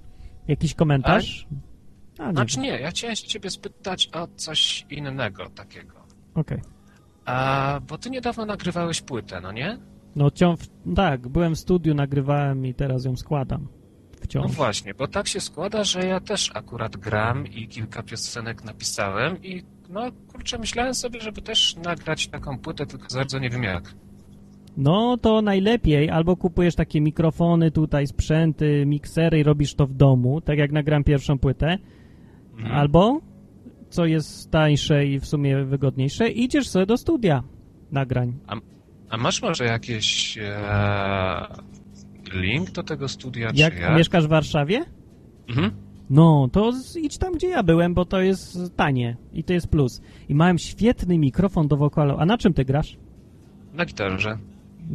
Jakiś komentarz? A, nie Znaczy wiem. nie, ja chciałem się ciebie spytać o coś innego takiego. Okej. A, bo ty niedawno nagrywałeś płytę, no nie? No ciąg, tak, byłem w studiu, nagrywałem i teraz ją składam. Wciąż. No właśnie, bo tak się składa, że ja też akurat gram i kilka piosenek napisałem i no kurczę, myślałem sobie, żeby też nagrać taką płytę, tylko bardzo nie wiem jak. No to najlepiej albo kupujesz takie mikrofony tutaj, sprzęty, miksery i robisz to w domu, tak jak nagram pierwszą płytę, Mhm. albo, co jest tańsze i w sumie wygodniejsze, idziesz sobie do studia nagrań. A masz może jakiś e, link do tego studia, Jak, czy jak? mieszkasz w Warszawie? Mhm. No, to idź tam, gdzie ja byłem, bo to jest tanie i to jest plus. I mają świetny mikrofon do wokalu. A na czym ty grasz? Na gitarze.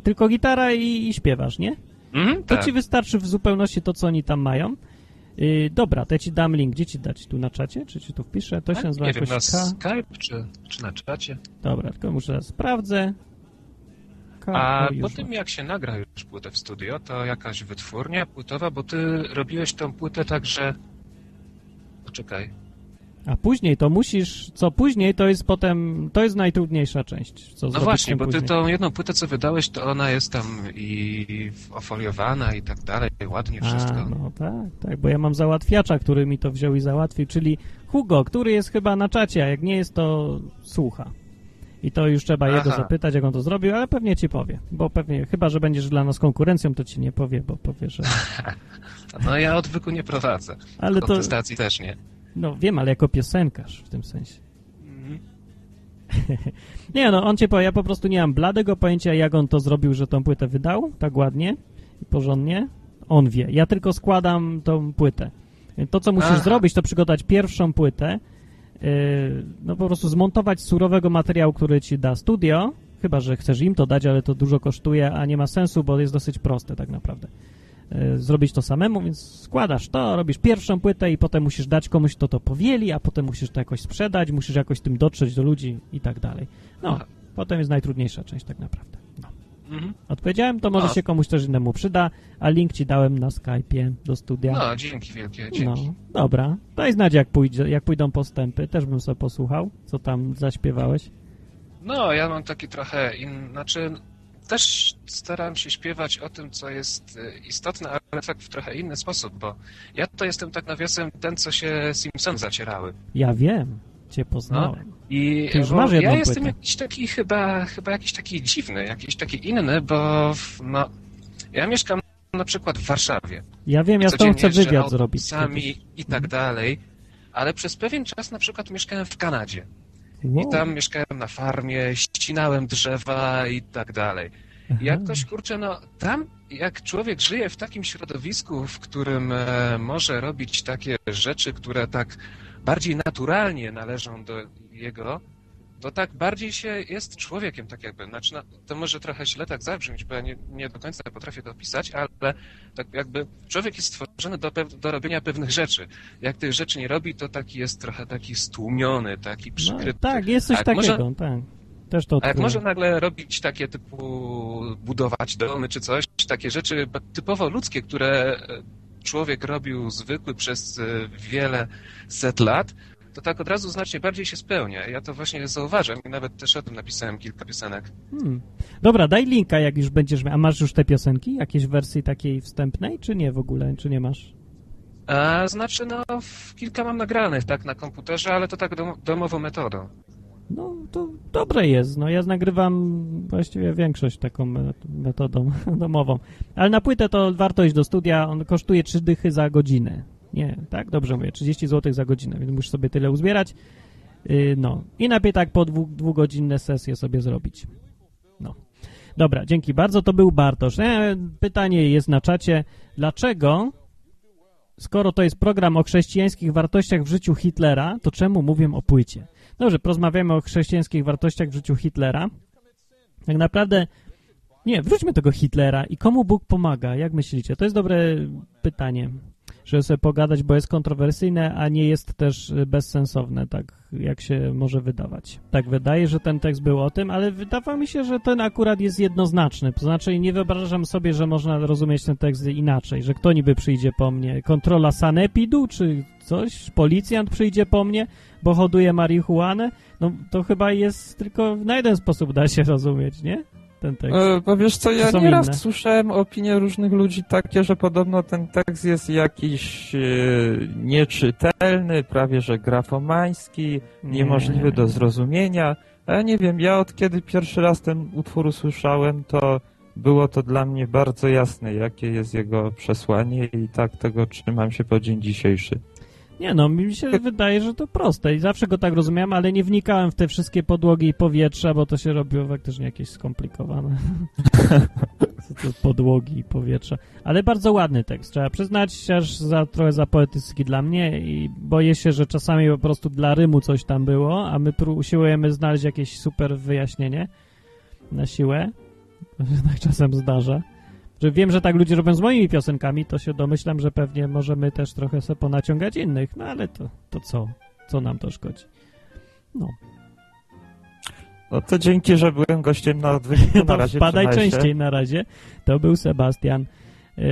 Tylko gitara i, i śpiewasz, nie? Mhm, To tak. ci wystarczy w zupełności to, co oni tam mają. Yy, dobra, to ja ci dam link. Gdzie ci dać? Tu na czacie? Czy ci tu wpiszę? To się A, nazywa nie wiem, jakoś na K. Skype czy, czy na czacie. Dobra, tylko muszę sprawdzę. K. A po tym, jak się nagra już płytę w studio, to jakaś wytwórnia płytowa, bo ty robiłeś tą płytę tak, że... Poczekaj. A później to musisz, co później to jest potem, to jest najtrudniejsza część. Co No właśnie, bo ty później. tą jedną płytę, co wydałeś, to ona jest tam i ofoliowana i tak dalej, ładnie wszystko. A, no tak, tak, bo ja mam załatwiacza, który mi to wziął i załatwił, czyli Hugo, który jest chyba na czacie, a jak nie jest, to słucha. I to już trzeba jego Aha. zapytać, jak on to zrobił, ale pewnie ci powie, bo pewnie, chyba, że będziesz dla nas konkurencją, to ci nie powie, bo powie, że... <laughs> No ja odwyku nie prowadzę. Ale to, też nie. No wiem, ale jako piosenkarz w tym sensie. Mhm. <laughs> Nie no, on cię powie, ja po prostu nie mam bladego pojęcia, jak on to zrobił, że tą płytę wydał, tak ładnie i porządnie. On wie, ja tylko składam tą płytę. To, co musisz Aha. zrobić, to przygotować pierwszą płytę, yy, no po prostu zmontować surowego materiału, który ci da studio, chyba, że chcesz im to dać, ale to dużo kosztuje, a nie ma sensu, bo jest dosyć proste tak naprawdę. E, zrobić to samemu, więc składasz to, robisz pierwszą płytę i potem musisz dać komuś, kto to powieli, a potem musisz to jakoś sprzedać, musisz jakoś tym dotrzeć do ludzi i tak dalej. No, Aha. potem jest najtrudniejsza część tak naprawdę. No. Mhm. Odpowiedziałem, to może No. się komuś też innemu przyda, a link ci dałem na Skype'ie do studia. No, dzięki wielkie, dzięki. No, dobra. Daj znać, jak, pójdzie, jak pójdą postępy. Też bym sobie posłuchał, co tam zaśpiewałeś. No, ja mam taki trochę in... Znaczy, też staram się śpiewać o tym, co jest e, istotne, ale tak w trochę inny sposób, bo ja to jestem tak nawiasem ten, co się Simpson zacierały. Ja wiem, cię poznałem. I Ty już bo masz ja jedną jestem płytę. jakiś taki chyba, chyba jakiś taki dziwny, jakiś taki inny, bo w- no, ja mieszkam na przykład w Warszawie. Ja wiem, ja z tobą chcę wywiad zrobić. kiedyś. i tak dalej, ale przez pewien czas na przykład mieszkałem w Kanadzie. Wow. I tam mieszkałem na farmie, ścinałem drzewa i tak dalej. Jak ktoś, kurczę, no tam, jak człowiek żyje w takim środowisku, w którym e, może robić takie rzeczy, które tak bardziej naturalnie należą do jego, to tak bardziej się jest człowiekiem, tak jakby. Znaczy, no, to może trochę źle tak zabrzmieć, bo ja nie, nie do końca potrafię to opisać, ale tak jakby człowiek jest stworzony do, do robienia pewnych rzeczy. Jak tych rzeczy nie robi, to taki jest trochę taki stłumiony, taki No, przykryty. tak, jest coś A jak takiego, może- tak. Też to a jak może nagle robić takie typu budować domy czy coś, takie rzeczy typowo ludzkie, które e, człowiek robił zwykły przez e, wiele set lat, to tak od razu znacznie bardziej się spełnia. Ja to właśnie zauważam i nawet też o tym napisałem kilka piosenek. Hmm. Dobra, daj linka, jak już będziesz miał. A masz już te piosenki? Jakieś wersji takiej wstępnej, czy nie w ogóle? Czy nie masz? A, znaczy, no, kilka mam nagranych tak na komputerze, ale to tak dom, domową metodą. No, to dobre jest. No, ja nagrywam właściwie większość taką me- metodą <laughs> domową. Ale na płytę to warto iść do studia. On kosztuje 3 dychy za godzinę. Nie, tak? Dobrze mówię. 30 zł za godzinę, więc musisz sobie tyle uzbierać. Yy, no. I najpierw tak po dwu, dwugodzinne sesje sobie zrobić. No. Dobra, dzięki bardzo. To był Bartosz. E, pytanie jest na czacie. Dlaczego skoro to jest program o chrześcijańskich wartościach w życiu Hitlera, to czemu mówię o płycie? Dobrze, porozmawiamy o chrześcijańskich wartościach w życiu Hitlera. Tak naprawdę, nie, wróćmy tego Hitlera i komu Bóg pomaga? Jak myślicie? To jest dobre pytanie, żeby sobie pogadać, bo jest kontrowersyjne, a nie jest też y, bezsensowne, tak jak się może wydawać. Tak wydaje, że ten tekst był o tym, ale wydawało mi się, że ten akurat jest jednoznaczny. To znaczy nie wyobrażam sobie, że można rozumieć ten tekst inaczej, że kto niby przyjdzie po mnie? Kontrola sanepidu czy coś? Policjant przyjdzie po mnie, bo hoduje marihuanę? No to chyba jest tylko na jeden sposób da się rozumieć, nie? Ten tekst. E, bo wiesz co, ja nieraz inne? słyszałem opinie różnych ludzi takie, że podobno ten tekst jest jakiś e, nieczytelny, prawie że grafomański, niemożliwy do zrozumienia. A ja nie wiem, ja od kiedy pierwszy raz ten utwór usłyszałem, to było to dla mnie bardzo jasne, jakie jest jego przesłanie i tak tego trzymam się po dzień dzisiejszy. Nie no, mi się wydaje, że to proste i zawsze go tak rozumiałem, ale nie wnikałem w te wszystkie podłogi i powietrza, bo to się robiło faktycznie jakieś skomplikowane. <laughs> Podłogi i powietrza. Ale bardzo ładny tekst, trzeba przyznać, aż za, trochę za poetycki dla mnie i boję się, że czasami po prostu dla rymu coś tam było, a my usiłujemy znaleźć jakieś super wyjaśnienie na siłę. To się tak czasem zdarza. Że wiem, że tak ludzie robią z moimi piosenkami, to się domyślam, że pewnie możemy też trochę sobie ponaciągać innych, no ale to, to co? Co nam to szkodzi? No, No to dzięki, że byłem gościem na odwyku. <laughs> Na to razie wpadaj częściej na razie. To był Sebastian. Yy,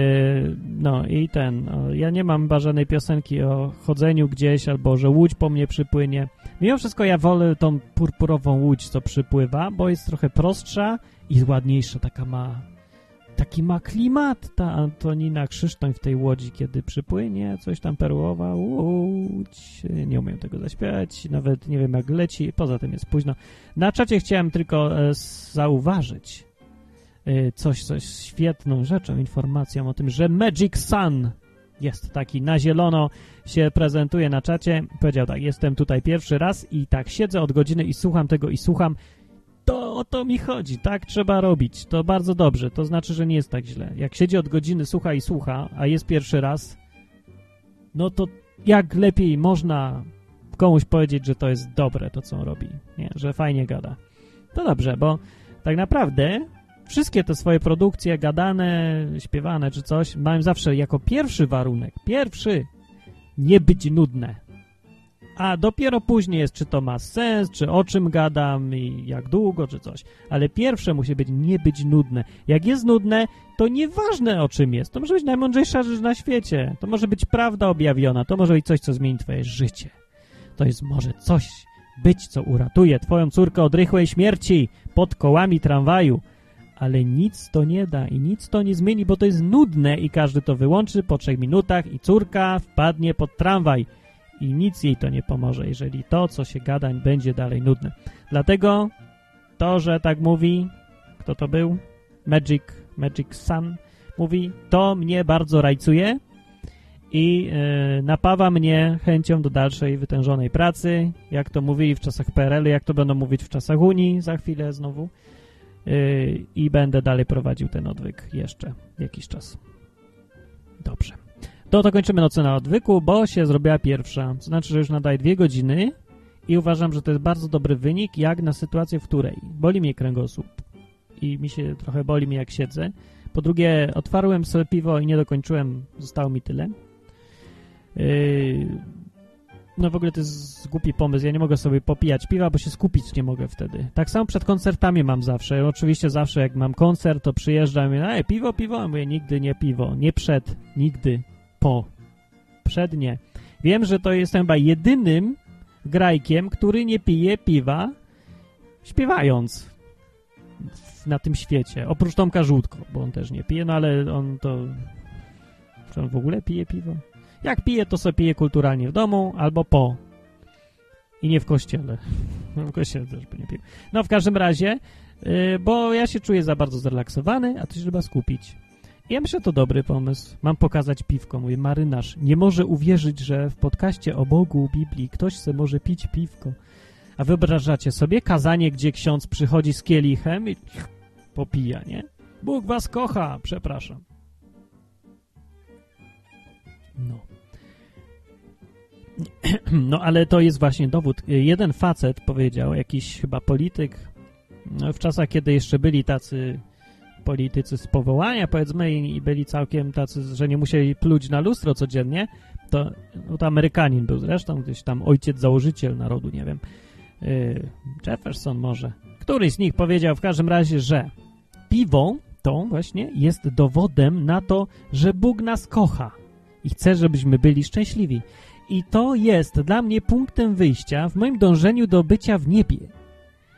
no i ten, o, ja nie mam żadnej piosenki o chodzeniu gdzieś, albo że łódź po mnie przypłynie. Mimo wszystko ja wolę tą purpurową łódź, co przypływa, bo jest trochę prostsza i ładniejsza, taka ma taki ma klimat ta Antonina Krzysztoń w tej łodzi, kiedy przypłynie, coś tam perłowa, łódź, nie umiem tego zaśpiewać, nawet nie wiem jak leci, poza tym jest późno. Na czacie chciałem tylko e, zauważyć e, coś, coś świetną rzeczą, informacją o tym, że Magic Sun jest taki na zielono się prezentuje na czacie. Powiedział tak, jestem tutaj pierwszy raz i tak siedzę od godziny i słucham tego i słucham. O to mi chodzi, tak trzeba robić. To bardzo dobrze, to znaczy, że nie jest tak źle. Jak siedzi od godziny, słucha i słucha, a jest pierwszy raz, no to jak lepiej można komuś powiedzieć, że to jest dobre, to co on robi, nie? że fajnie gada. To dobrze, bo tak naprawdę Wszystkie te swoje produkcje, gadane, śpiewane czy coś, mają zawsze jako pierwszy warunek, pierwszy, nie być nudne. A dopiero później jest, czy to ma sens, czy o czym gadam i jak długo, czy coś. Ale pierwsze musi być nie być nudne. Jak jest nudne, to nieważne o czym jest. To może być najmądrzejsza rzecz na świecie. To może być prawda objawiona. To może być coś, co zmieni twoje życie. To jest może coś być, co uratuje twoją córkę od rychłej śmierci pod kołami tramwaju. Ale nic to nie da i nic to nie zmieni, bo to jest nudne i każdy to wyłączy po trzech minutach i córka wpadnie pod tramwaj i nic jej to nie pomoże, jeżeli to, co się gada, będzie dalej nudne. Dlatego to, że tak mówi, kto to był? Magic, Magic Sun mówi, to mnie bardzo rajcuje i yy, napawa mnie chęcią do dalszej wytężonej pracy, jak to mówili w czasach PRL, jak to będą mówić w czasach Unii za chwilę znowu yy, i będę dalej prowadził ten odwyk jeszcze jakiś czas. Dobrze. To to kończymy na odwyku, bo się zrobiła pierwsza. Znaczy, że już nadaje dwie godziny i uważam, że to jest bardzo dobry wynik, jak na sytuację, w której boli mnie kręgosłup i mi się trochę boli mi jak siedzę. Po drugie, otwarłem sobie piwo i nie dokończyłem, zostało mi tyle. Yy, no w ogóle to jest głupi pomysł, ja nie mogę sobie popijać piwa, bo się skupić nie mogę wtedy. Tak samo przed koncertami mam zawsze. Oczywiście zawsze jak mam koncert, to przyjeżdżam i mówię, ej, piwo, piwo, a mówię, nigdy nie piwo, nie przed, nigdy po. Przed nie. Wiem, że to jestem chyba jedynym grajkiem, który nie pije piwa śpiewając na tym świecie. Oprócz Tomka Żółtko, bo on też nie pije, no ale on to... Czy on w ogóle pije piwo? Jak pije, to sobie pije kulturalnie w domu albo po. I nie w kościele. <laughs> w kościele też by nie pił. No w każdym razie, yy, bo ja się czuję za bardzo zrelaksowany, a to się trzeba skupić. Ja myślę, że to dobry pomysł. Mam pokazać piwko. Mówię, marynarz nie może uwierzyć, że w podcaście o Bogu, Biblii ktoś se może pić piwko. A wyobrażacie sobie kazanie, gdzie ksiądz przychodzi z kielichem i popija, nie? Bóg was kocha, przepraszam. No. <clears throat> No, ale to jest właśnie dowód. Jeden facet powiedział, jakiś chyba polityk, no, w czasach, kiedy jeszcze byli tacy politycy z powołania, powiedzmy, i byli całkiem tacy, że nie musieli pluć na lustro codziennie, to, no, to Amerykanin był zresztą, gdzieś tam ojciec założyciel narodu, nie wiem, yy, Jefferson może. Któryś z nich powiedział w każdym razie, że piwo to właśnie jest dowodem na to, że Bóg nas kocha i chce, żebyśmy byli szczęśliwi. I to jest dla mnie punktem wyjścia w moim dążeniu do bycia w niebie.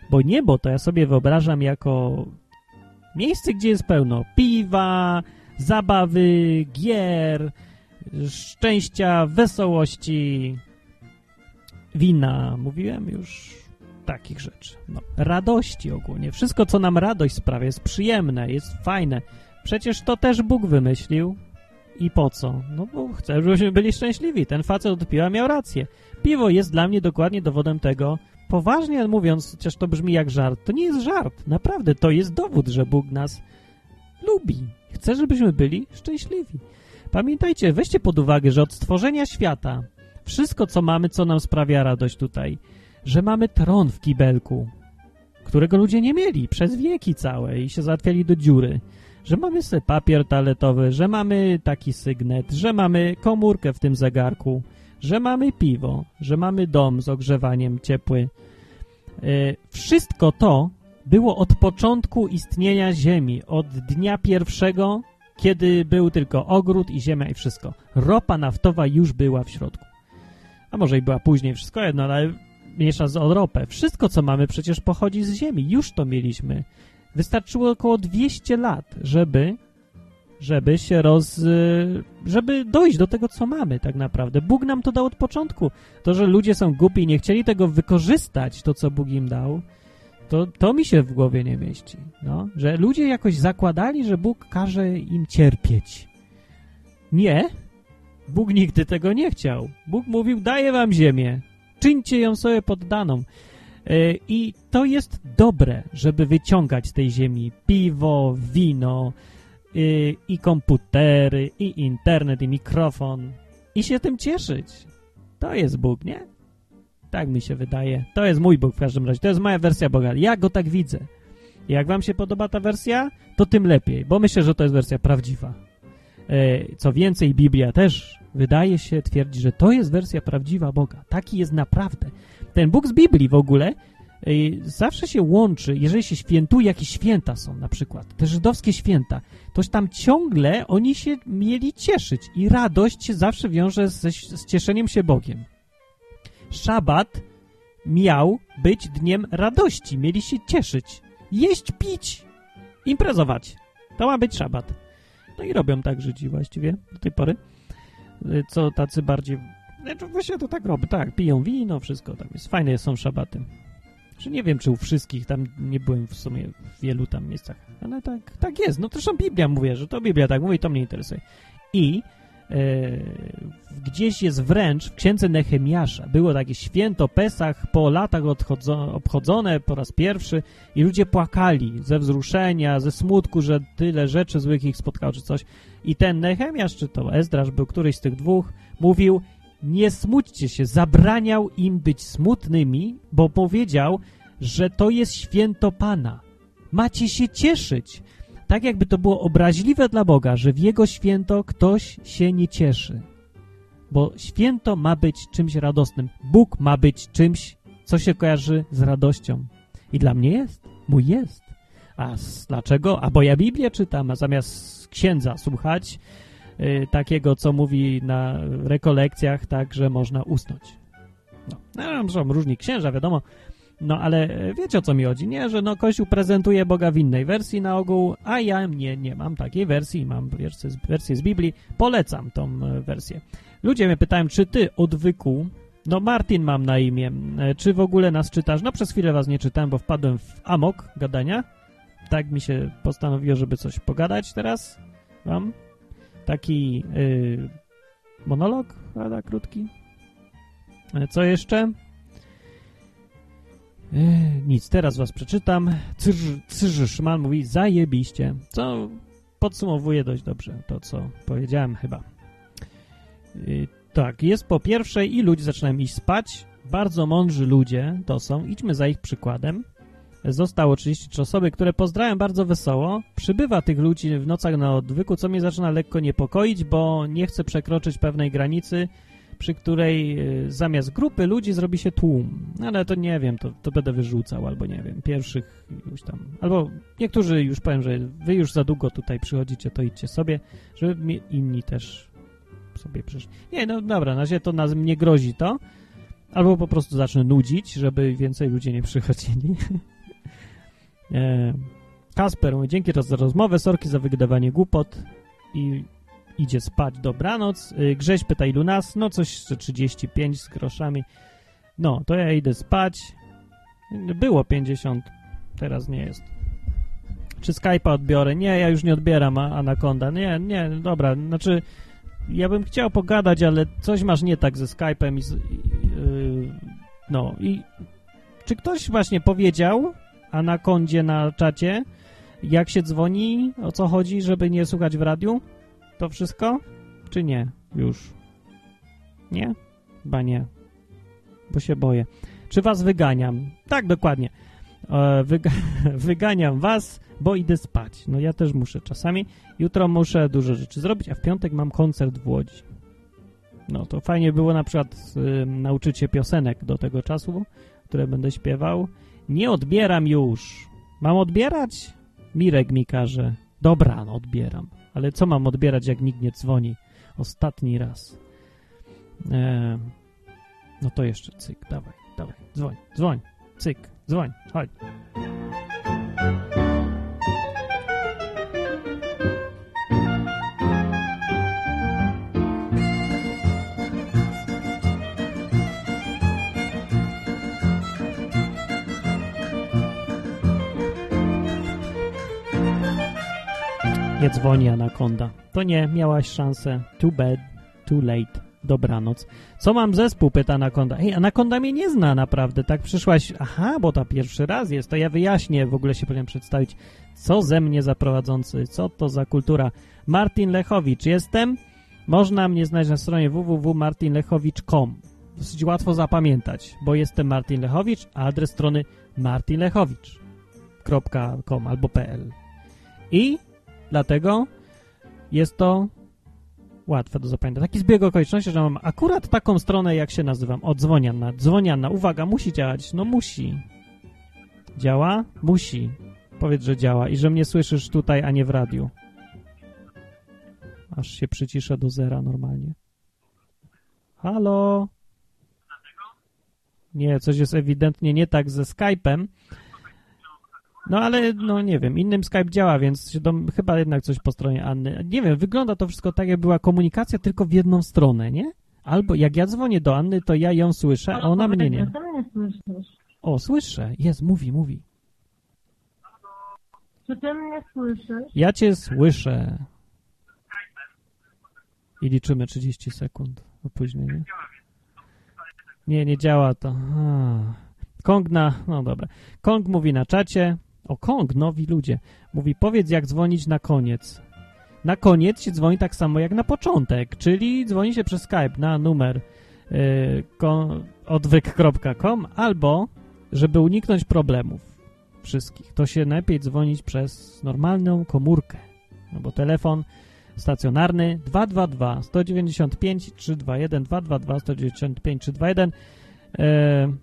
Bo niebo to ja sobie wyobrażam jako miejsce, gdzie jest pełno piwa, zabawy, gier, szczęścia, wesołości, wina. Mówiłem już takich rzeczy. No, radości ogólnie. Wszystko, co nam radość sprawia, jest przyjemne, jest fajne. Przecież to też Bóg wymyślił. I po co? No bo chcę, żebyśmy byli szczęśliwi. Ten facet od piwa miał rację. Piwo jest dla mnie dokładnie dowodem tego, poważnie mówiąc, chociaż to brzmi jak żart, to nie jest żart. Naprawdę, to jest dowód, że Bóg nas lubi. Chce, żebyśmy byli szczęśliwi. Pamiętajcie, weźcie pod uwagę, że od stworzenia świata wszystko, co mamy, co nam sprawia radość tutaj, że mamy tron w kibelku, którego ludzie nie mieli przez wieki całe i się załatwiali do dziury, że mamy sobie papier toaletowy, że mamy taki sygnet, że mamy komórkę w tym zegarku, że mamy piwo, że mamy dom z ogrzewaniem ciepły. Yy, wszystko to było od początku istnienia Ziemi, od dnia pierwszego, kiedy był tylko ogród i ziemia i wszystko. Ropa naftowa już była w środku. A może i była później, wszystko jedno, ale mniejsza z ropę. Wszystko, co mamy, przecież pochodzi z Ziemi. Już to mieliśmy. Wystarczyło około 200 lat, żeby żeby się roz... żeby dojść do tego, co mamy tak naprawdę. Bóg nam to dał od początku. To, że ludzie są głupi i nie chcieli tego wykorzystać, to, co Bóg im dał, to, to mi się w głowie nie mieści. No, że ludzie jakoś zakładali, że Bóg każe im cierpieć. Nie. Bóg nigdy tego nie chciał. Bóg mówił, daję wam ziemię. Czyńcie ją sobie poddaną. I to jest dobre, żeby wyciągać z tej ziemi piwo, wino, i, i komputery, i internet, i mikrofon i się tym cieszyć. To jest Bóg, nie? Tak mi się wydaje. To jest mój Bóg w każdym razie. To jest moja wersja Boga. Ja go tak widzę. Jak wam się podoba ta wersja, to tym lepiej, bo myślę, że to jest wersja prawdziwa. E, Co więcej, Biblia też wydaje się twierdzi, że to jest wersja prawdziwa Boga. Taki jest naprawdę. Ten Bóg z Biblii w ogóle zawsze się łączy, jeżeli się świętuje, jakieś święta są na przykład, te żydowskie święta, toż tam ciągle oni się mieli cieszyć i radość się zawsze wiąże ze, z cieszeniem się Bogiem. Szabat miał być dniem radości, mieli się cieszyć, jeść, pić, imprezować. To ma być szabat. No i robią tak Żydzi właściwie do tej pory. Y, Co tacy bardziej... Znaczy właśnie to tak robią, tak, piją wino, wszystko tam jest. Fajne są szabaty. Czy nie wiem, czy u wszystkich, tam nie byłem w sumie w wielu tam miejscach, ale tak, tak jest. No zresztą Biblia mówię, że to Biblia tak mówi, to mnie interesuje. I e, gdzieś jest wręcz w księdze Nehemiasza, było takie święto Pesach po latach odchodzo, obchodzone po raz pierwszy i ludzie płakali ze wzruszenia, ze smutku, że tyle rzeczy złych ich spotkało czy coś. I ten Nehemiasz, czy to Ezdrasz był któryś z tych dwóch, mówił, nie smućcie się, zabraniał im być smutnymi, bo powiedział, że to jest święto Pana. Macie się cieszyć. Tak jakby to było obraźliwe dla Boga, że w Jego święto ktoś się nie cieszy. Bo święto ma być czymś radosnym. Bóg ma być czymś, co się kojarzy z radością. I dla mnie jest. Mój jest. A dlaczego? A bo ja Biblię czytam, a zamiast księdza słuchać, takiego, co mówi na rekolekcjach, tak, że można usnąć. No, no są różni księża, wiadomo, no ale e, wiecie o co mi chodzi, nie? Że no Kościół prezentuje Boga w innej wersji na ogół, a ja nie, nie mam takiej wersji, mam wersję, z- wersję z Biblii, polecam tą e, wersję. Ludzie mnie pytają, czy ty odwyku, no Martin mam na imię, e, czy w ogóle nas czytasz? No przez chwilę was nie czytałem, bo wpadłem w amok gadania, tak mi się postanowiło, żeby coś pogadać teraz wam. Taki y, monolog, prawda, krótki. E, Co jeszcze? E, nic, teraz was przeczytam. Cyrz- Cyrz Szmal mówi zajebiście, co podsumowuje dość dobrze to, co powiedziałem chyba. Y, Tak, jest po pierwszej i ludzie zaczynają iść spać. Bardzo mądrzy ludzie to są. Idźmy za ich przykładem. Zostało 33 osoby, które pozdrawiam bardzo wesoło. Przybywa tych ludzi w nocach na odwyku, co mnie zaczyna lekko niepokoić, bo nie chcę przekroczyć pewnej granicy, przy której y, zamiast grupy ludzi zrobi się tłum. Ale to nie wiem, to, to będę wyrzucał, albo nie wiem, pierwszych już tam. Albo niektórzy już powiem, że wy już za długo tutaj przychodzicie, to idźcie sobie, żeby inni też sobie przyszli. Nie, no dobra, na razie to nas nie grozi to. Albo po prostu zacznę nudzić, żeby więcej ludzi nie <laughs> przychodzili. E, Kasper mówi, dzięki za rozmowę, sorki za wydawanie głupot i idzie spać, dobranoc. Y, Grześ pyta ilu nas, no coś z 35 z groszami. No, to ja idę spać. Było 50, teraz nie jest. Czy Skype'a odbiorę? Nie, ja już nie odbieram Anaconda. Nie, nie, dobra, znaczy ja bym chciał pogadać, ale coś masz nie tak ze Skype'em i z, yy, no i czy ktoś właśnie powiedział Anacondzie na czacie, jak się dzwoni, o co chodzi, żeby nie słuchać w radiu? To wszystko? Czy nie? Już. Nie? Chyba nie. Bo się boję. Czy was wyganiam? Tak, dokładnie. E, wyga <laughs> wyganiam was, bo idę spać. No ja też muszę czasami. Jutro muszę dużo rzeczy zrobić, a w piątek mam koncert w Łodzi. No to fajnie było na przykład y, nauczyć się piosenek do tego czasu, które będę śpiewał. Nie odbieram już. Mam odbierać? Mirek mi każe. Dobra, no odbieram. Ale co mam odbierać, jak nikt nie dzwoni? Ostatni raz. E, no to jeszcze cyk, dawaj, dawaj, dzwoń, dzwoń, cyk, dzwoń, chodź. Nie dzwoni Anaconda. To nie, miałaś szansę. Too bad, too late. Dobranoc. Co mam zespół? Pyta Anaconda. Ej, Anaconda mnie nie zna naprawdę. Tak przyszłaś... Aha, bo to pierwszy raz jest. To ja wyjaśnię, w ogóle się powinien przedstawić. Co ze mnie za prowadzący? Co to za kultura? Martin Lechowicz jestem. Można mnie znaleźć na stronie www.martinlechowicz.com. Dosyć łatwo zapamiętać, bo jestem Martin Lechowicz, a adres strony martinlechowicz. odwyk.com albo pl. I dlatego jest to łatwe do zapamiętania. Taki zbieg okoliczności, że mam akurat taką stronę, jak się nazywam. O, dzwonianna. Dzwonianna. Uwaga, musi działać. No musi. Działa? Musi. Powiedz, że działa i że mnie słyszysz tutaj, a nie w radiu. Aż się przyciszę do zera normalnie. Halo? Nie, coś jest ewidentnie nie tak ze Skype'em. No ale, no nie wiem, innym Skype działa, więc chyba jednak coś po stronie Anny. Nie wiem, wygląda to wszystko tak, jak była komunikacja tylko w jedną stronę, nie? Albo jak ja dzwonię do Anny, to ja ją słyszę, a ona mnie nie. O, słyszę. Jest, mówi, mówi. Czy ty mnie słyszysz? Ja cię słyszę. I liczymy 30 sekund opóźnienie. Nie, nie działa to. A. Kong na... No dobra. Kong mówi na czacie. O, Kong, nowi ludzie. Mówi, powiedz jak dzwonić na koniec. Na koniec się dzwoni tak samo jak na początek, czyli dzwoni się przez Skype na numer y, ko- odwyk.com albo, żeby uniknąć problemów wszystkich, to się lepiej dzwonić przez normalną komórkę, no bo telefon stacjonarny 222 195 321 222 195 321 e,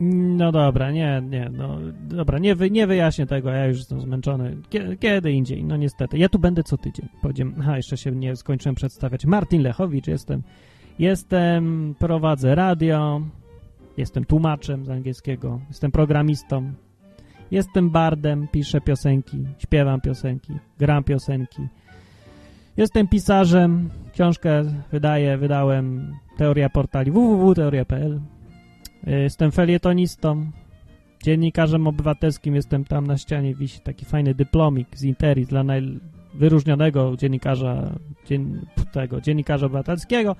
no dobra, nie, nie, no dobra, nie, wy, nie wyjaśnię tego, ja już jestem zmęczony. Kiedy, kiedy indziej, no niestety. Ja tu będę co tydzień. Powiedziałem, aha, jeszcze się nie skończyłem przedstawiać. Martin Lechowicz jestem. Jestem, prowadzę radio, jestem tłumaczem z angielskiego, jestem programistą, jestem bardem, piszę piosenki, śpiewam piosenki, gram piosenki. Jestem pisarzem, książkę wydaję, wydałem Teoria portali www.teoria.pl. Jestem felietonistą, dziennikarzem obywatelskim, jestem tam na ścianie, wisi taki fajny dyplomik z Interi dla najwyróżnionego dziennikarza, dzien, tego, dziennikarza obywatelskiego.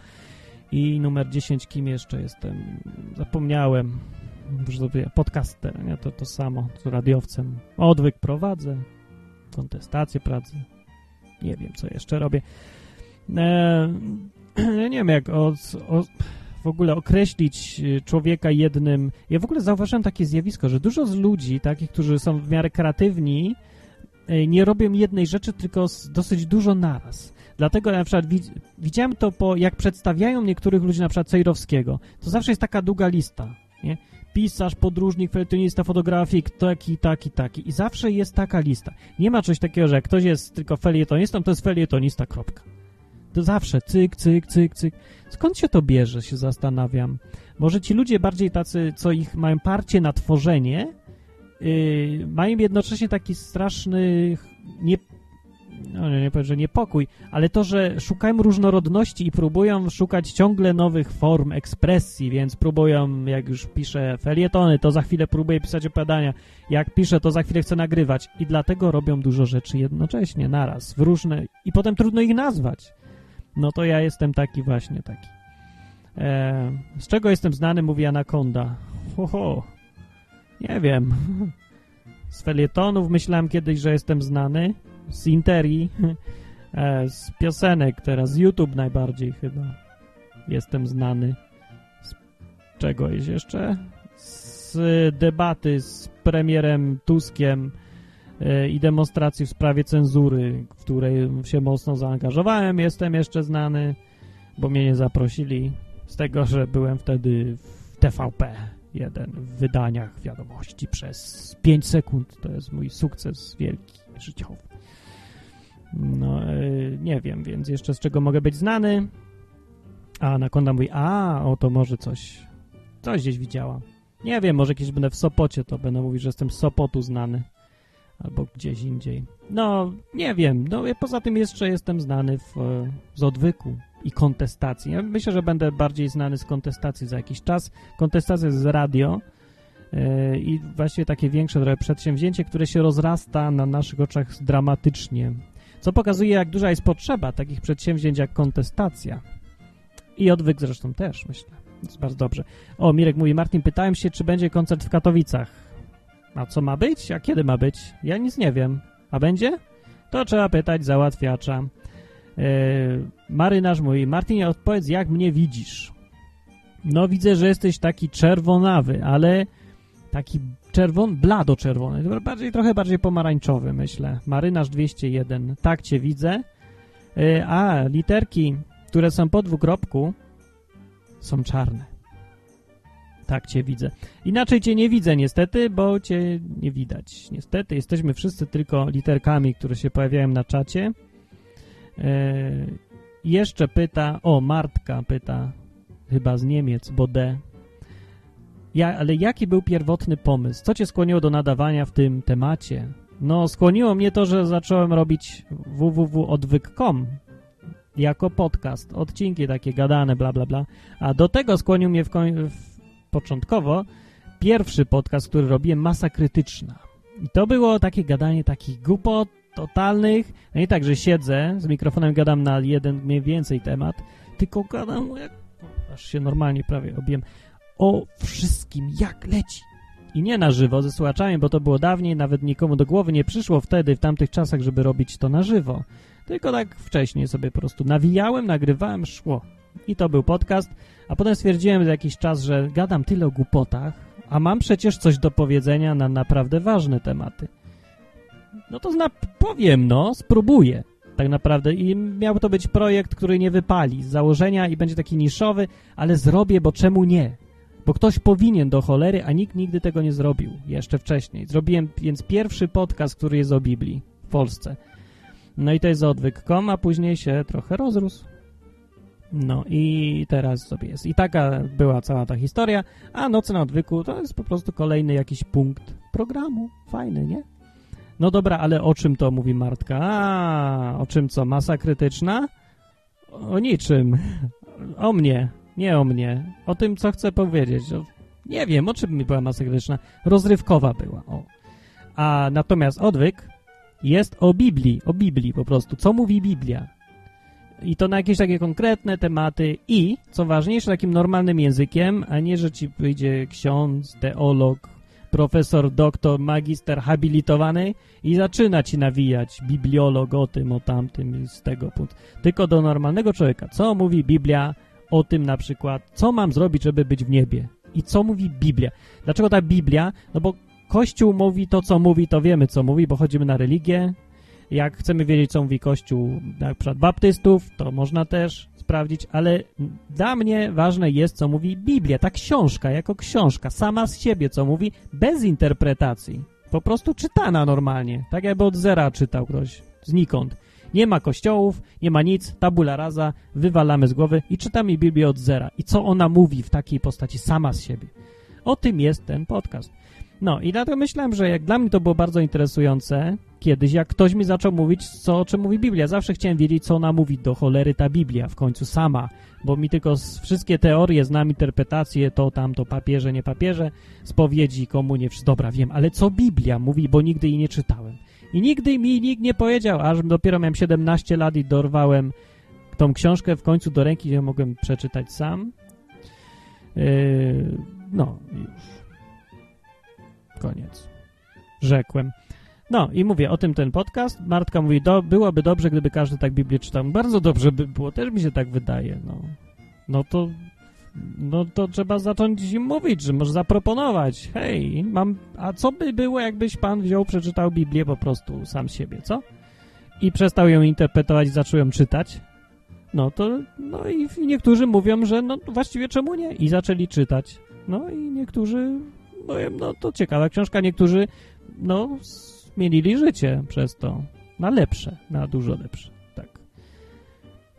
I numer 10, kim jeszcze jestem, zapomniałem, może sobie podcaster, nie, to to samo, z radiowcem, odwyk prowadzę, kontestację pracę, nie wiem, co jeszcze robię. E, <clears throat> nie wiem, jak o, o, w ogóle określić człowieka jednym... Ja w ogóle zauważyłem takie zjawisko, że dużo z ludzi, takich, którzy są w miarę kreatywni, nie robią jednej rzeczy, tylko dosyć dużo naraz. Dlatego na przykład widziałem to, po, jak przedstawiają niektórych ludzi, na przykład Cejrowskiego, to zawsze jest taka długa lista, nie? Pisarz, podróżnik, felietonista, fotografik, taki, taki, taki. I zawsze jest taka lista. Nie ma czegoś takiego, że jak ktoś jest tylko felietonistą, to jest felietonista, kropka. To zawsze cyk, cyk, cyk, cyk. Skąd się to bierze, się zastanawiam. Może ci ludzie bardziej tacy, co ich mają parcie na tworzenie, yy, mają jednocześnie taki straszny nie, no nie, powiem, że niepokój, ale to, że szukają różnorodności i próbują szukać ciągle nowych form ekspresji, więc próbują, jak już piszę felietony, to za chwilę próbuję pisać opowiadania, jak piszę, to za chwilę chcę nagrywać i dlatego robią dużo rzeczy jednocześnie, naraz, w różne i potem trudno ich nazwać. No to ja jestem taki właśnie taki. E, z czego jestem znany, mówi Anaconda. Ho, ho. Nie wiem. <laughs> Z felietonów myślałem kiedyś, że jestem znany. Z Interii. <laughs> E, z piosenek teraz. Z YouTube najbardziej chyba. Jestem znany. Z czego jest jeszcze? Z debaty z premierem Tuskiem i demonstracji w sprawie cenzury, w której się mocno zaangażowałem. Jestem jeszcze znany, bo mnie nie zaprosili z tego, że byłem wtedy w TVP jeden w wydaniach wiadomości przez 5 sekund. To jest mój sukces wielki, życiowy. No, yy, nie wiem, więc jeszcze z czego mogę być znany. A Anakonda mówi, a, o to może coś, coś gdzieś widziałam. Nie wiem, może kiedyś będę w Sopocie, to będę mówić, że jestem z Sopotu znany. Albo gdzieś indziej. No, nie wiem. No, poza tym jeszcze jestem znany w, z odwyku i kontestacji. Ja myślę, że będę bardziej znany z kontestacji za jakiś czas. Kontestacja z radio yy, i właściwie takie większe trochę przedsięwzięcie, które się rozrasta na naszych oczach dramatycznie. Co pokazuje, jak duża jest potrzeba takich przedsięwzięć jak kontestacja. I odwyk zresztą też, myślę. Jest bardzo dobrze. O, Mirek mówi, Martin, pytałem się, czy będzie koncert w Katowicach. A co ma być? A kiedy ma być? Ja nic nie wiem. A będzie? To trzeba pytać załatwiacza. Yy, marynarz mówi, Martinie, odpowiedz, jak mnie widzisz? No, widzę, że jesteś taki czerwonawy, ale Taki czerwony, blado-czerwony, bardziej, trochę bardziej pomarańczowy, myślę. Marynarz 201, tak cię widzę. Y, A literki, które są po dwukropku, są czarne. Tak cię widzę. Inaczej cię nie widzę niestety, bo cię nie widać. Niestety jesteśmy wszyscy tylko literkami, które się pojawiają na czacie. E, jeszcze pyta, o Martka pyta, chyba z Niemiec, bo D. Ja, ale jaki był pierwotny pomysł? Co cię skłoniło do nadawania w tym temacie? No, skłoniło mnie to, że zacząłem robić www.odwyk.com jako podcast, odcinki takie gadane, bla, bla, bla. A do tego skłonił mnie w, w początkowo pierwszy podcast, który robiłem, Masa Krytyczna. I to było takie gadanie takich głupot totalnych. No nie tak, że siedzę z mikrofonem, gadam na jeden mniej więcej temat, tylko gadam jak... Aż się normalnie prawie objem o wszystkim, jak leci. I nie na żywo ze słuchaczami, bo to było dawniej, nawet nikomu do głowy nie przyszło wtedy, w tamtych czasach, żeby robić to na żywo. Tylko tak wcześniej sobie po prostu nawijałem, nagrywałem, szło. I to był podcast, a potem stwierdziłem za jakiś czas, że gadam tyle o głupotach, a mam przecież coś do powiedzenia na naprawdę ważne tematy. No to zna, powiem, no, spróbuję tak naprawdę. I miał to być projekt, który nie wypali z założenia i będzie taki niszowy, ale zrobię, bo czemu nie? Bo ktoś powinien do cholery, a nikt nigdy tego nie zrobił jeszcze wcześniej. Zrobiłem więc pierwszy podcast, który jest o Biblii w Polsce. No i to jest odwyk.com, a później się trochę rozrósł. No i teraz sobie jest. I taka była cała ta historia, a Noce na odwyku to jest po prostu kolejny jakiś punkt programu. Fajny, nie? No dobra, ale o czym to mówi Martka? A, o czym co? Masa krytyczna? O niczym. O mnie. Nie o mnie. O tym, co chcę powiedzieć. Nie wiem, o czym mi była masa krytyczna. Rozrywkowa była. O. A natomiast odwyk jest o Biblii. O Biblii po prostu. Co mówi Biblia? I to na jakieś takie konkretne tematy i, co ważniejsze, takim normalnym językiem, a nie, że ci wyjdzie ksiądz, teolog, profesor, doktor, magister habilitowany i zaczyna ci nawijać bibliolog o tym, o tamtym z tego punktu. Tylko do normalnego człowieka. Co mówi Biblia o tym na przykład, co mam zrobić, żeby być w niebie? I co mówi Biblia? Dlaczego ta Biblia? No bo Kościół mówi to, co mówi, to wiemy, co mówi, bo chodzimy na religię. Jak chcemy wiedzieć, co mówi Kościół na przykład baptystów, to można też sprawdzić, ale dla mnie ważne jest, co mówi Biblia, ta książka, jako książka, sama z siebie, co mówi, bez interpretacji. Po prostu czytana normalnie, tak jakby od zera czytał ktoś, znikąd. Nie ma kościołów, nie ma nic, tabula rasa, wywalamy z głowy i czytamy Biblię od zera. I co ona mówi w takiej postaci, sama z siebie. O tym jest ten podcast. No i dlatego myślałem, że jak dla mnie to było bardzo interesujące kiedyś, jak ktoś mi zaczął mówić, co, o czym mówi Biblia. Zawsze chciałem wiedzieć, co ona mówi do cholery ta Biblia w końcu sama, bo mi tylko wszystkie teorie znam, interpretacje, to, tamto, papieże, nie papieże, spowiedzi, komunie. Dobra, wiem, ale co Biblia mówi, bo nigdy jej nie czytałem. I nigdy mi nikt nie powiedział, aż dopiero miałem 17 lat i dorwałem tą książkę w końcu do ręki, gdzie mogłem przeczytać sam. Yy, no, już. Koniec. Rzekłem. No i mówię o tym ten podcast. Martka mówi, do, byłoby dobrze, gdyby każdy tak Biblię czytał. Bardzo dobrze by było, też mi się tak wydaje. No, no to no to trzeba zacząć im mówić, że może zaproponować. Hej, mam, a co by było, jakbyś pan wziął, przeczytał Biblię po prostu sam siebie, co? I przestał ją interpretować zaczął ją czytać. No to, no i, niektórzy mówią, że no właściwie czemu nie? I zaczęli czytać. No i niektórzy, powiem, no to ciekawa książka, niektórzy, no, zmienili życie przez to. Na lepsze, na dużo lepsze. Tak.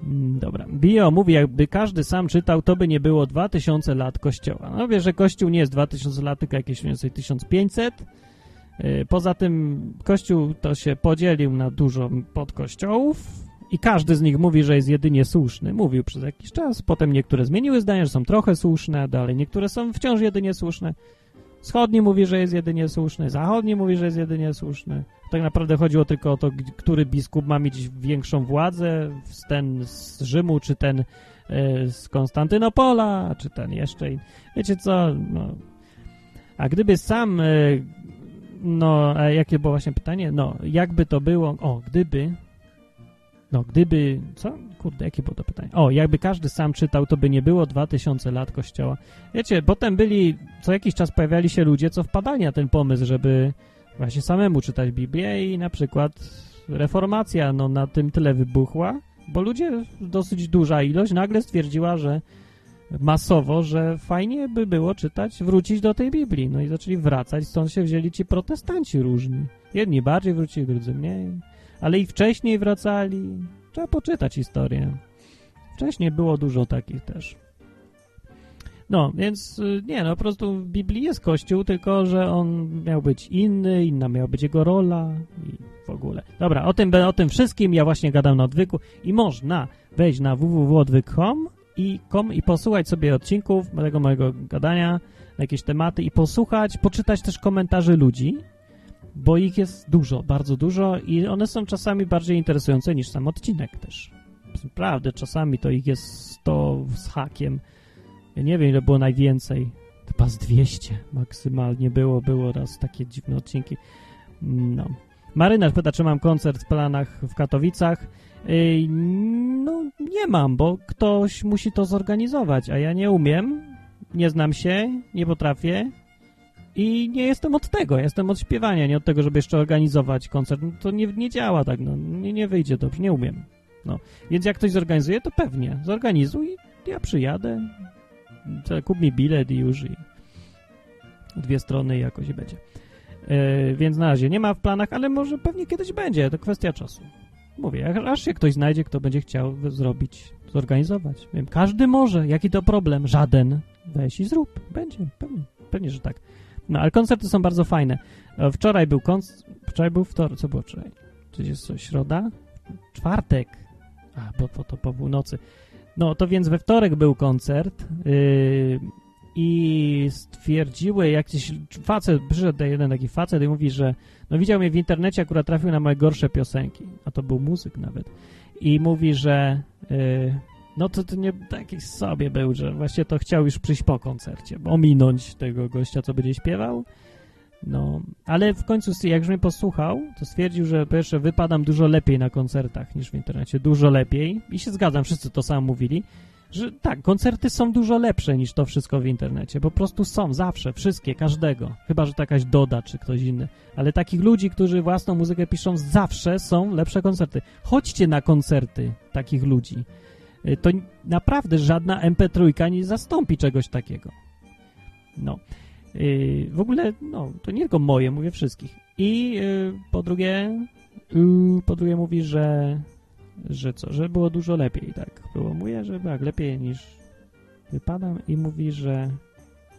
Mm, Dobra. Bio mówi, jakby każdy sam czytał, to by nie było 2000 lat Kościoła. No wie, że Kościół nie jest 2000 lat, tylko jakieś więcej 1500. Yy, Poza tym Kościół to się podzielił na dużo podkościołów i każdy z nich mówi, że jest jedynie słuszny. Mówił przez jakiś czas, potem niektóre zmieniły zdanie, że są trochę słuszne, dalej niektóre są wciąż jedynie słuszne. Wschodni mówi, że jest jedynie słuszny, zachodni mówi, że jest jedynie słuszny. Tak naprawdę chodziło tylko o to, który biskup ma mieć większą władzę, ten z Rzymu, czy ten e, z Konstantynopola, czy ten jeszcze. Wiecie co, no. A gdyby sam, e, no, a jakie było właśnie pytanie? No, jakby to było, o, gdyby No, gdyby... Co? Kurde, jakie było to pytanie? O, jakby każdy sam czytał, to by nie było 2000 lat Kościoła. Wiecie, potem byli... Co jakiś czas pojawiali się ludzie, co wpadali na ten pomysł, żeby właśnie samemu czytać Biblię i na przykład reformacja no, na tym tyle wybuchła, bo ludzie, dosyć duża ilość, nagle stwierdziła, że masowo, że fajnie by było czytać, wrócić do tej Biblii. No i zaczęli wracać, stąd się wzięli ci protestanci różni. Jedni bardziej wrócili, drudzy mniej. Ale i wcześniej wracali. Trzeba poczytać historię. Wcześniej było dużo takich też. No, więc y, nie, no po prostu w Biblii jest Kościół, tylko że on miał być inny, inna miała być jego rola i w ogóle. Dobra, o tym, o tym wszystkim ja właśnie gadam na odwyku i można wejść na www.odwyk.com i, i posłuchać sobie odcinków tego mojego gadania na jakieś tematy i posłuchać, poczytać też komentarzy ludzi, bo ich jest dużo, bardzo dużo i one są czasami bardziej interesujące niż sam odcinek też. Naprawdę, czasami to ich jest 100 z hakiem. Ja nie wiem, ile było najwięcej. Chyba z 200 maksymalnie było, było raz takie dziwne odcinki. No. Marynarz pyta, czy mam koncert w planach w Katowicach. Yy, no, nie mam, bo ktoś musi to zorganizować, a ja nie umiem, nie znam się, nie potrafię i nie jestem od tego, jestem od śpiewania, nie od tego, żeby jeszcze organizować koncert. No, to nie, nie działa tak, no, nie, nie wyjdzie dobrze, nie umiem. No, więc jak ktoś zorganizuje, to pewnie, zorganizuj, ja przyjadę, kup mi bilet i już i dwie strony jakoś będzie. Yy, więc na razie nie ma w planach, ale może pewnie kiedyś będzie, to kwestia czasu. Mówię, aż się ktoś znajdzie, kto będzie chciał zrobić, zorganizować. Wiem, każdy może, jaki to problem? Żaden. Weź i zrób. Będzie, pewnie, pewnie, że tak. No, ale koncerty są bardzo fajne. E, Wczoraj był koncert, wczoraj był wtorek, co było wczoraj? Czy jest coś, środa? Czwartek. A, bo, bo to po północy. No, to więc we wtorek był koncert yy, i stwierdziły, jakiś facet, przyszedł jeden taki facet i mówi, że no widział mnie w internecie, akurat trafił na moje gorsze piosenki, a to był muzyk nawet, i mówi, że yy, no to, to nie taki sobie był, że właśnie to chciał już przyjść po koncercie, ominąć tego gościa, co będzie śpiewał, no, ale w końcu, jak już mnie posłuchał, to stwierdził, że po pierwsze wypadam dużo lepiej na koncertach niż w internecie, dużo lepiej i się zgadzam, wszyscy to samo mówili, że tak, koncerty są dużo lepsze niż to wszystko w internecie. Po prostu są, zawsze, wszystkie, każdego. Chyba, że to jakaś Doda czy ktoś inny. Ale takich ludzi, którzy własną muzykę piszą, zawsze są lepsze koncerty. Chodźcie na koncerty takich ludzi. Y, to naprawdę żadna MP3 nie zastąpi czegoś takiego. No. Yy, w ogóle, no, to nie tylko moje, mówię wszystkich. I yy, po drugie, yy, po drugie mówi, że że co, że było dużo lepiej, tak. Mówię, że tak, lepiej niż wypadam i mówi, że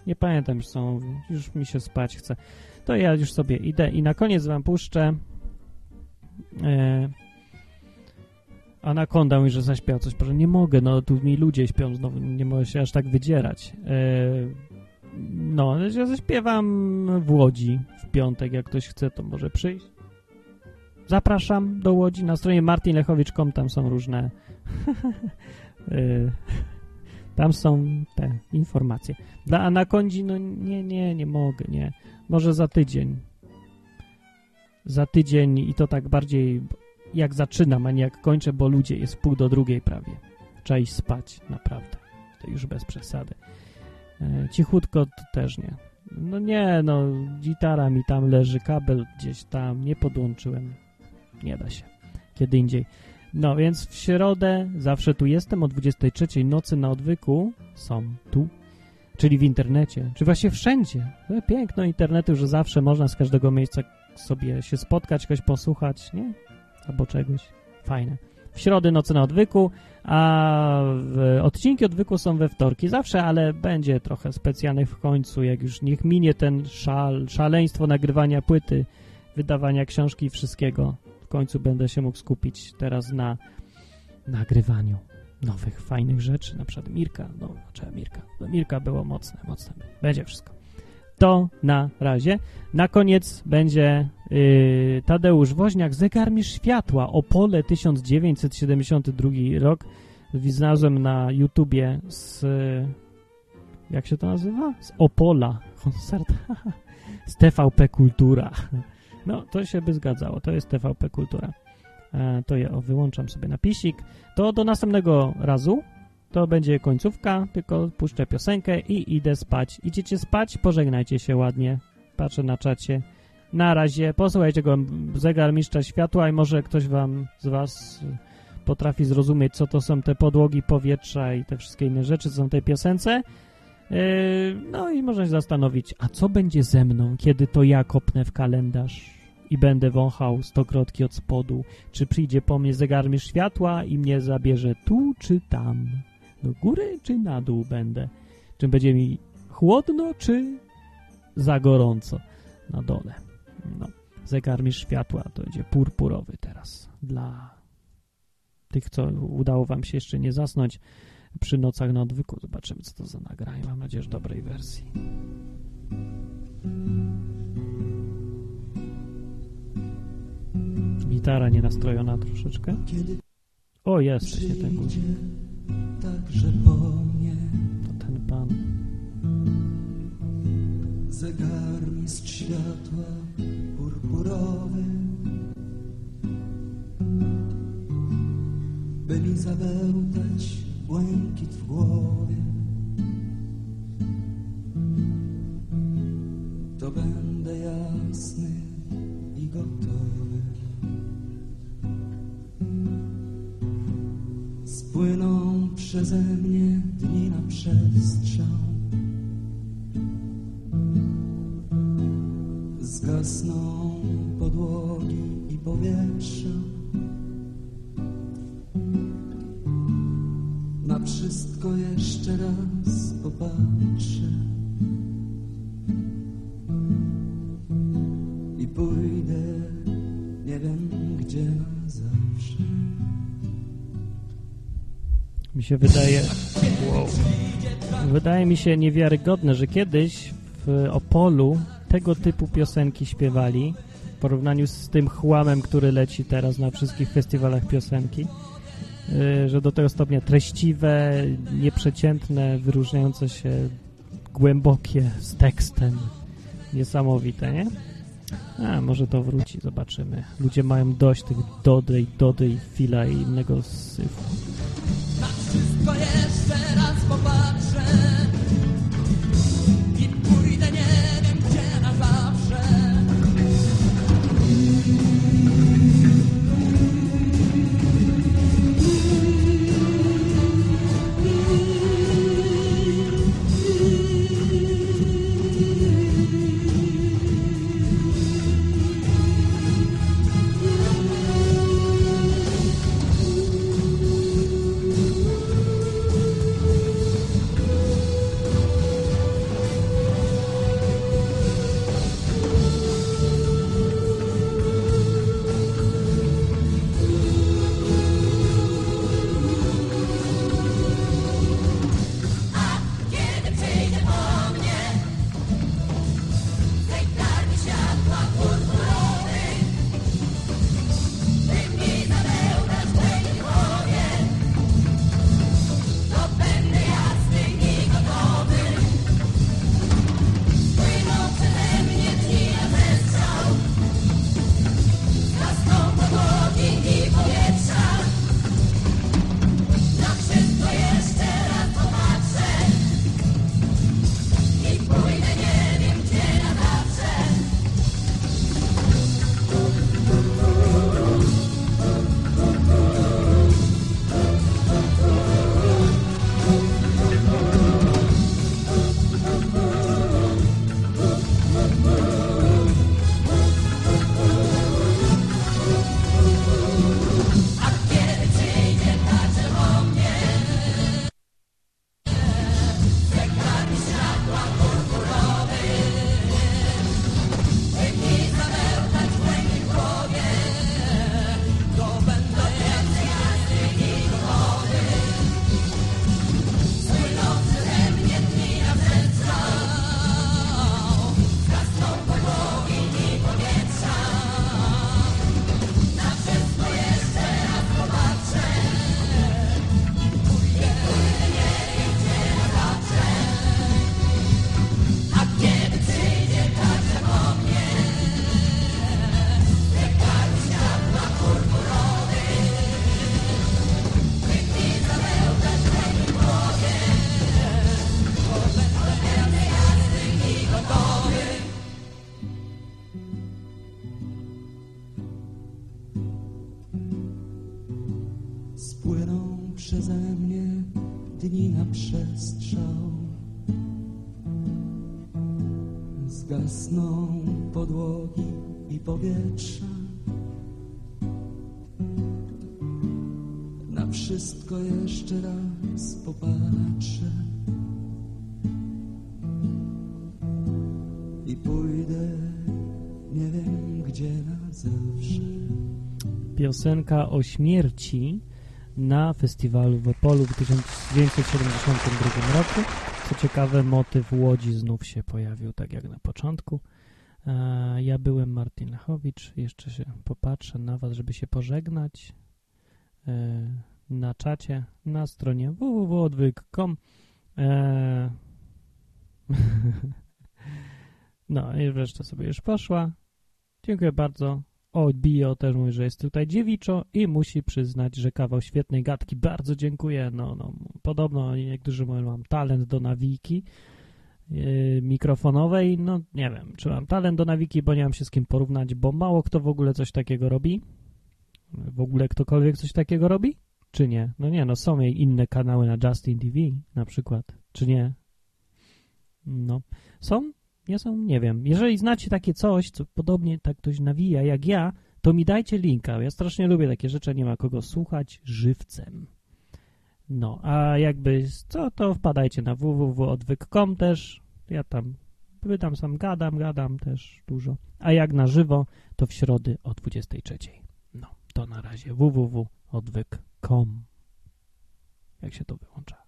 nie pamiętam już co mówi, już mi się spać chce. To ja już sobie idę i na koniec wam puszczę e, Anakonda mówi, że zaśpiewał coś, proszę, nie mogę, no tu mi ludzie śpią znowu, nie mogę się aż tak wydzierać. E, no, ja zaśpiewam w Łodzi w piątek, jak ktoś chce, to może przyjść. Zapraszam do Łodzi. Na stronie martinlechowicz.com tam są różne y, <laughs> tam są te informacje. Dla Anakondzi, no nie, nie, nie mogę, nie. Może za tydzień. Za tydzień i to tak bardziej jak zaczynam, a nie jak kończę, bo ludzie jest pół do drugiej prawie. Trzeba iść spać, naprawdę. To już bez przesady. E, cichutko to też nie. No nie, no gitara mi tam leży, kabel gdzieś tam, nie podłączyłem. Nie da się. Kiedy indziej. No, więc w środę zawsze tu jestem o 23 nocy na odwyku. Są tu. Czyli w internecie. Czy właśnie wszędzie. No, piękno internetu, że zawsze można z każdego miejsca sobie się spotkać, kogoś posłuchać, nie? Albo czegoś. Fajne. W środę nocy na odwyku, a odcinki odwyku są we wtorki zawsze, ale będzie trochę specjalnych w końcu, jak już niech minie ten szal, szaleństwo nagrywania płyty, wydawania książki i wszystkiego końcu będę się mógł skupić teraz na nagrywaniu nowych, fajnych rzeczy. Na przykład Mirka, no, znaczy Mirka. No, Mirka było mocne, mocne. Będzie wszystko. To na razie. Na koniec będzie yy, Tadeusz Woźniak, Zegarmistrz Światła, Opole 1972 rok. Znalazłem na YouTubie z... Jak się to nazywa? Z Opola. Koncert. <laughs> z TVP Kultura. No, to się by zgadzało. To jest TVP Kultura. E, to ja wyłączam sobie napisik. To do następnego razu. To będzie końcówka, tylko puszczę piosenkę i idę spać. Idziecie spać? Pożegnajcie się ładnie. Patrzę na czacie. Na razie. Posłuchajcie go zegar mistrza światła i może ktoś wam z was potrafi zrozumieć, co to są te podłogi powietrza i te wszystkie inne rzeczy, co są w tej piosence. Yy, no i można się zastanowić, a co będzie ze mną, kiedy to ja kopnę w kalendarz i będę wąchał stokrotki od spodu? Czy przyjdzie po mnie zegarmistrz światła i mnie zabierze tu czy tam? Do góry czy na dół będę? Czy będzie mi chłodno, czy za gorąco na dole? No, zegarmistrz światła to będzie purpurowy teraz dla tych, co udało wam się jeszcze nie zasnąć przy nocach na odwyku. Zobaczymy, co to za nagranie. Mam nadzieję, że dobrej wersji. Gitara nienastrojona troszeczkę. O, jest właśnie ten głos. Także po mnie. To ten pan. zegarmistrz światła purpurowy. By mi zabełtać błękit w głowie się wydaje... Wow. Wydaje mi się niewiarygodne, że kiedyś w Opolu tego typu piosenki śpiewali w porównaniu z tym chłamem, który leci teraz na wszystkich festiwalach piosenki, yy, że do tego stopnia treściwe, nieprzeciętne, wyróżniające się głębokie z tekstem. Niesamowite, nie? A, może to wróci, zobaczymy. Ludzie mają dość tych Dody i Dody i Fila i innego syfu. Jeszcze raz popatrzę Piosenka o śmierci na festiwalu w Opolu w 1972 roku. Co ciekawe, motyw Łodzi znów się pojawił, tak jak na początku. E, Ja byłem Martin Lechowicz. Jeszcze się popatrzę na Was, żeby się pożegnać e, na czacie, na stronie www.odwyk.com. E, <laughs> No i wreszcie sobie już poszła. Dziękuję bardzo. O, też mówi, że jest tutaj dziewiczo i musi przyznać, że kawał świetnej gadki. Bardzo dziękuję. No, no, podobno niektórzy mówią, mam talent do nawiki yy, mikrofonowej. No, nie wiem, czy mam talent do nawiki, bo nie mam się z kim porównać, bo mało kto w ogóle coś takiego robi. W ogóle ktokolwiek coś takiego robi? Czy nie? No nie, no są inne kanały na Justin TV na przykład. Czy nie? No. Są? Nie są? Nie wiem. Jeżeli znacie takie coś, co podobnie tak ktoś nawija jak ja, to mi dajcie linka. Ja strasznie lubię takie rzeczy, nie ma kogo słuchać żywcem. No, a jakby co, to wpadajcie na www.odwyk.com też. Ja tam, wy tam sam gadam, gadam też dużo. A jak na żywo, to w środy o 23. No, to na razie www.odwyk.com. Jak się to wyłącza?